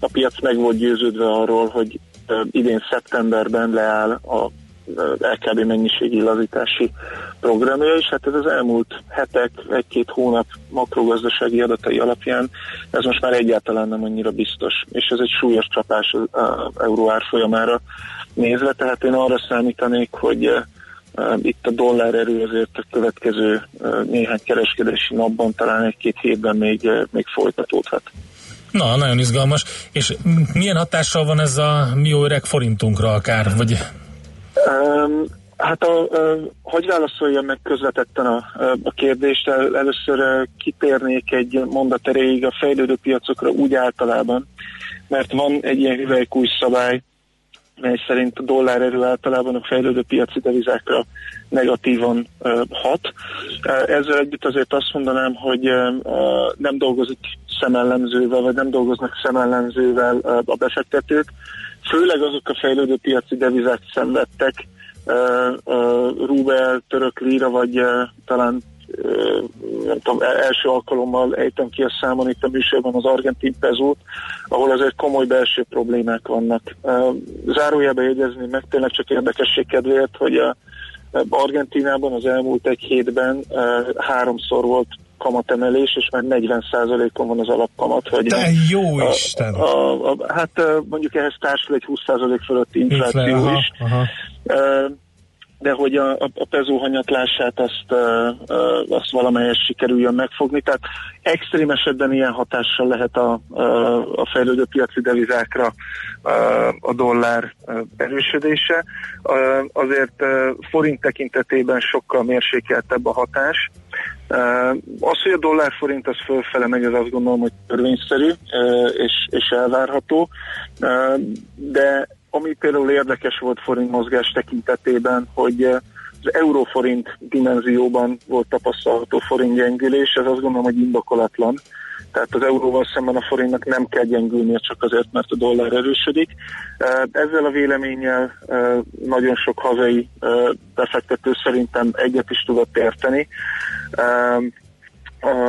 a piac meg volt győződve arról, hogy idén szeptemberben leáll a LKB mennyiségi lazítási programja, és hát ez az elmúlt hetek, egy-két hónap makrogazdasági adatai alapján ez most már egyáltalán nem annyira biztos, és ez egy súlyos csapás az euró árfolyamára nézve, tehát én arra számítanék, hogy itt a dollár erő azért a következő néhány kereskedési napban, talán egy-két hétben még, még folytatódhat. Na, nagyon izgalmas. És milyen hatással van ez a mi öreg forintunkra akár? Vagy Um, hát a, a, hogy válaszoljam meg közvetetten a, a kérdést, El, először kitérnék egy mondat erejéig a fejlődő piacokra úgy általában, mert van egy ilyen hüvelykúj szabály, mely szerint a dollár erő általában a fejlődő piaci devizákra negatívan hat. Ezzel együtt azért azt mondanám, hogy nem dolgozik szemellenzővel, vagy nem dolgoznak szemellenzővel a befektetők. Főleg azok a fejlődő piaci devizák szenvedtek, rubel, török líra, vagy talán nem tudom, el- első alkalommal ejtem ki a számon itt a műsorban az argentin pezót, ahol azért komoly belső problémák vannak. Zárójelbe jegyezni meg tényleg csak érdekesség kedvéért, hogy a Argentinában az elmúlt egy hétben háromszor volt kamatemelés, és már 40%-on van az alapkamat. Hogy De jó a, Isten! A, a, hát uh, mondjuk ehhez társul egy 20% fölötti infláció Aha, is. aha. Uh, de hogy a, a, a pezó hanyatlását azt, azt valamelyest sikerüljön megfogni. Tehát extrém esetben ilyen hatással lehet a, a fejlődő piaci devizákra a dollár erősödése. Azért forint tekintetében sokkal mérsékeltebb a hatás. Az, hogy a dollár forint az fölfele megy, az azt gondolom, hogy törvényszerű és, és elvárható, de ami például érdekes volt forint mozgás tekintetében, hogy uh, az euróforint dimenzióban volt tapasztalható forint gyengülés, ez azt gondolom, hogy indokolatlan. Tehát az euróval szemben a forintnak nem kell gyengülnie csak azért, mert a dollár erősödik. Uh, Ezzel a véleménnyel uh, nagyon sok hazai befektető szerintem egyet is tudott érteni.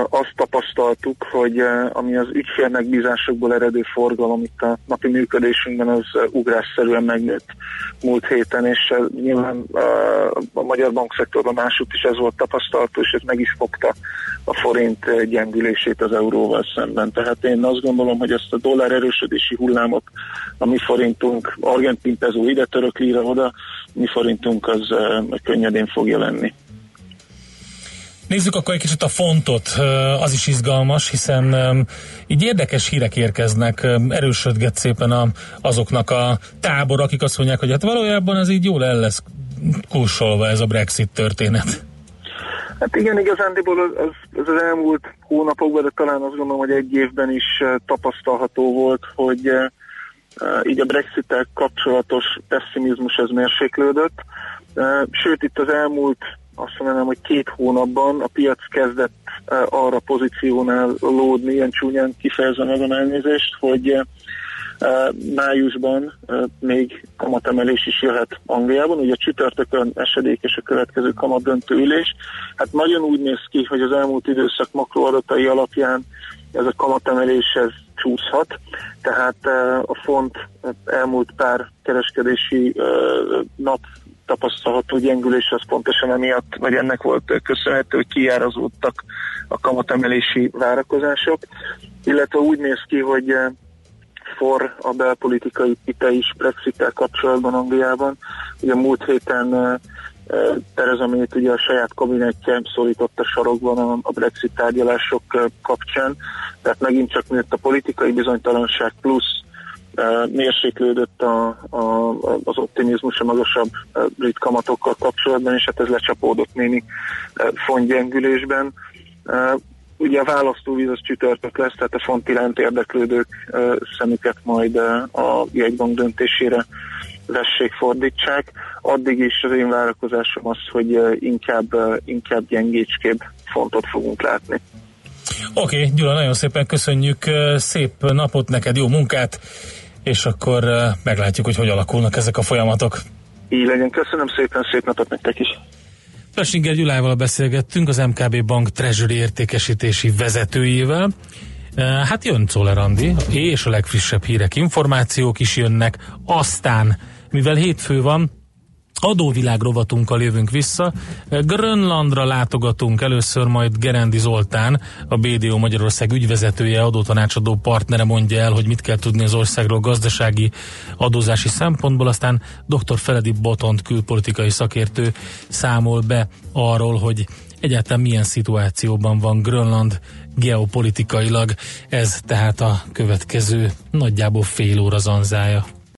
Azt tapasztaltuk, hogy uh, ami az ügyfél megbízásokból eredő forgalom itt a napi működésünkben az ugrásszerűen megnőtt múlt héten, és uh, nyilván uh, a magyar bankszektorban másút is ez volt tapasztalható, és ez meg is fogta a forint gyengülését az euróval szemben. Tehát én azt gondolom, hogy ezt a dollár erősödési hullámot a mi forintunk, argentin pezó ide, török líra oda, mi forintunk az könnyedén fogja lenni. Nézzük akkor egy kicsit a fontot, az is izgalmas, hiszen így érdekes hírek érkeznek, erősödget szépen a, azoknak a tábor, akik azt mondják, hogy hát valójában ez így jól el lesz kursolva ez a Brexit történet. Hát igen, igazándiból az, az, az, elmúlt hónapokban, de talán azt gondolom, hogy egy évben is tapasztalható volt, hogy így a brexit kapcsolatos pessimizmus ez mérséklődött. Sőt, itt az elmúlt azt mondanám, hogy két hónapban a piac kezdett eh, arra pozíciónál lódni, ilyen csúnyán kifejezve meg a elnézést, hogy eh, eh, májusban még kamatemelés is jöhet Angliában. Ugye csütörtökön esedékes a következő kamat döntő ülés. Hát nagyon úgy néz ki, hogy az elmúlt időszak makroadatai alapján ez a kamatemelés ez csúszhat, tehát eh, a font elmúlt pár kereskedési nap tapasztalható gyengülés az pontosan emiatt, vagy ennek volt köszönhető, hogy kiárazódtak a kamatemelési várakozások, illetve úgy néz ki, hogy eh, for a belpolitikai pite is Brexit-tel kapcsolatban Angliában. Ugye múlt héten eh, eh, Theresa May ugye a saját kabinetje szólította sarokban a, Brexit tárgyalások kapcsán, tehát megint csak nőtt a politikai bizonytalanság plusz mérséklődött a, a, az optimizmus a magasabb brit kamatokkal kapcsolatban, és hát ez lecsapódott némi fontgyengülésben. Ugye a választóvíz az csütörtök lesz, tehát a font iránt érdeklődők szemüket majd a jegybank döntésére vessék, fordítsák. Addig is az én várakozásom az, hogy inkább, inkább gyengécskébb fontot fogunk látni. Oké, okay, Gyula, nagyon szépen köszönjük, szép napot neked, jó munkát, és akkor ö, meglátjuk, hogy hogy alakulnak ezek a folyamatok. Így legyen, köszönöm szépen, szép napot nektek is. Plesinger Gyulával beszélgettünk, az MKB Bank Treasury értékesítési vezetőjével. Uh, Hát jön Czoller Andi, és a legfrissebb hírek, információk is jönnek. Aztán, mivel hétfő van, adóvilág rovatunkkal jövünk vissza. Grönlandra látogatunk először, majd Gerendi Zoltán, a BDO Magyarország ügyvezetője, adótanácsadó partnere mondja el, hogy mit kell tudni az országról gazdasági adózási szempontból, aztán dr. Feledi Botont külpolitikai szakértő számol be arról, hogy egyáltalán milyen szituációban van Grönland geopolitikailag. Ez tehát a következő nagyjából fél óra zanzája.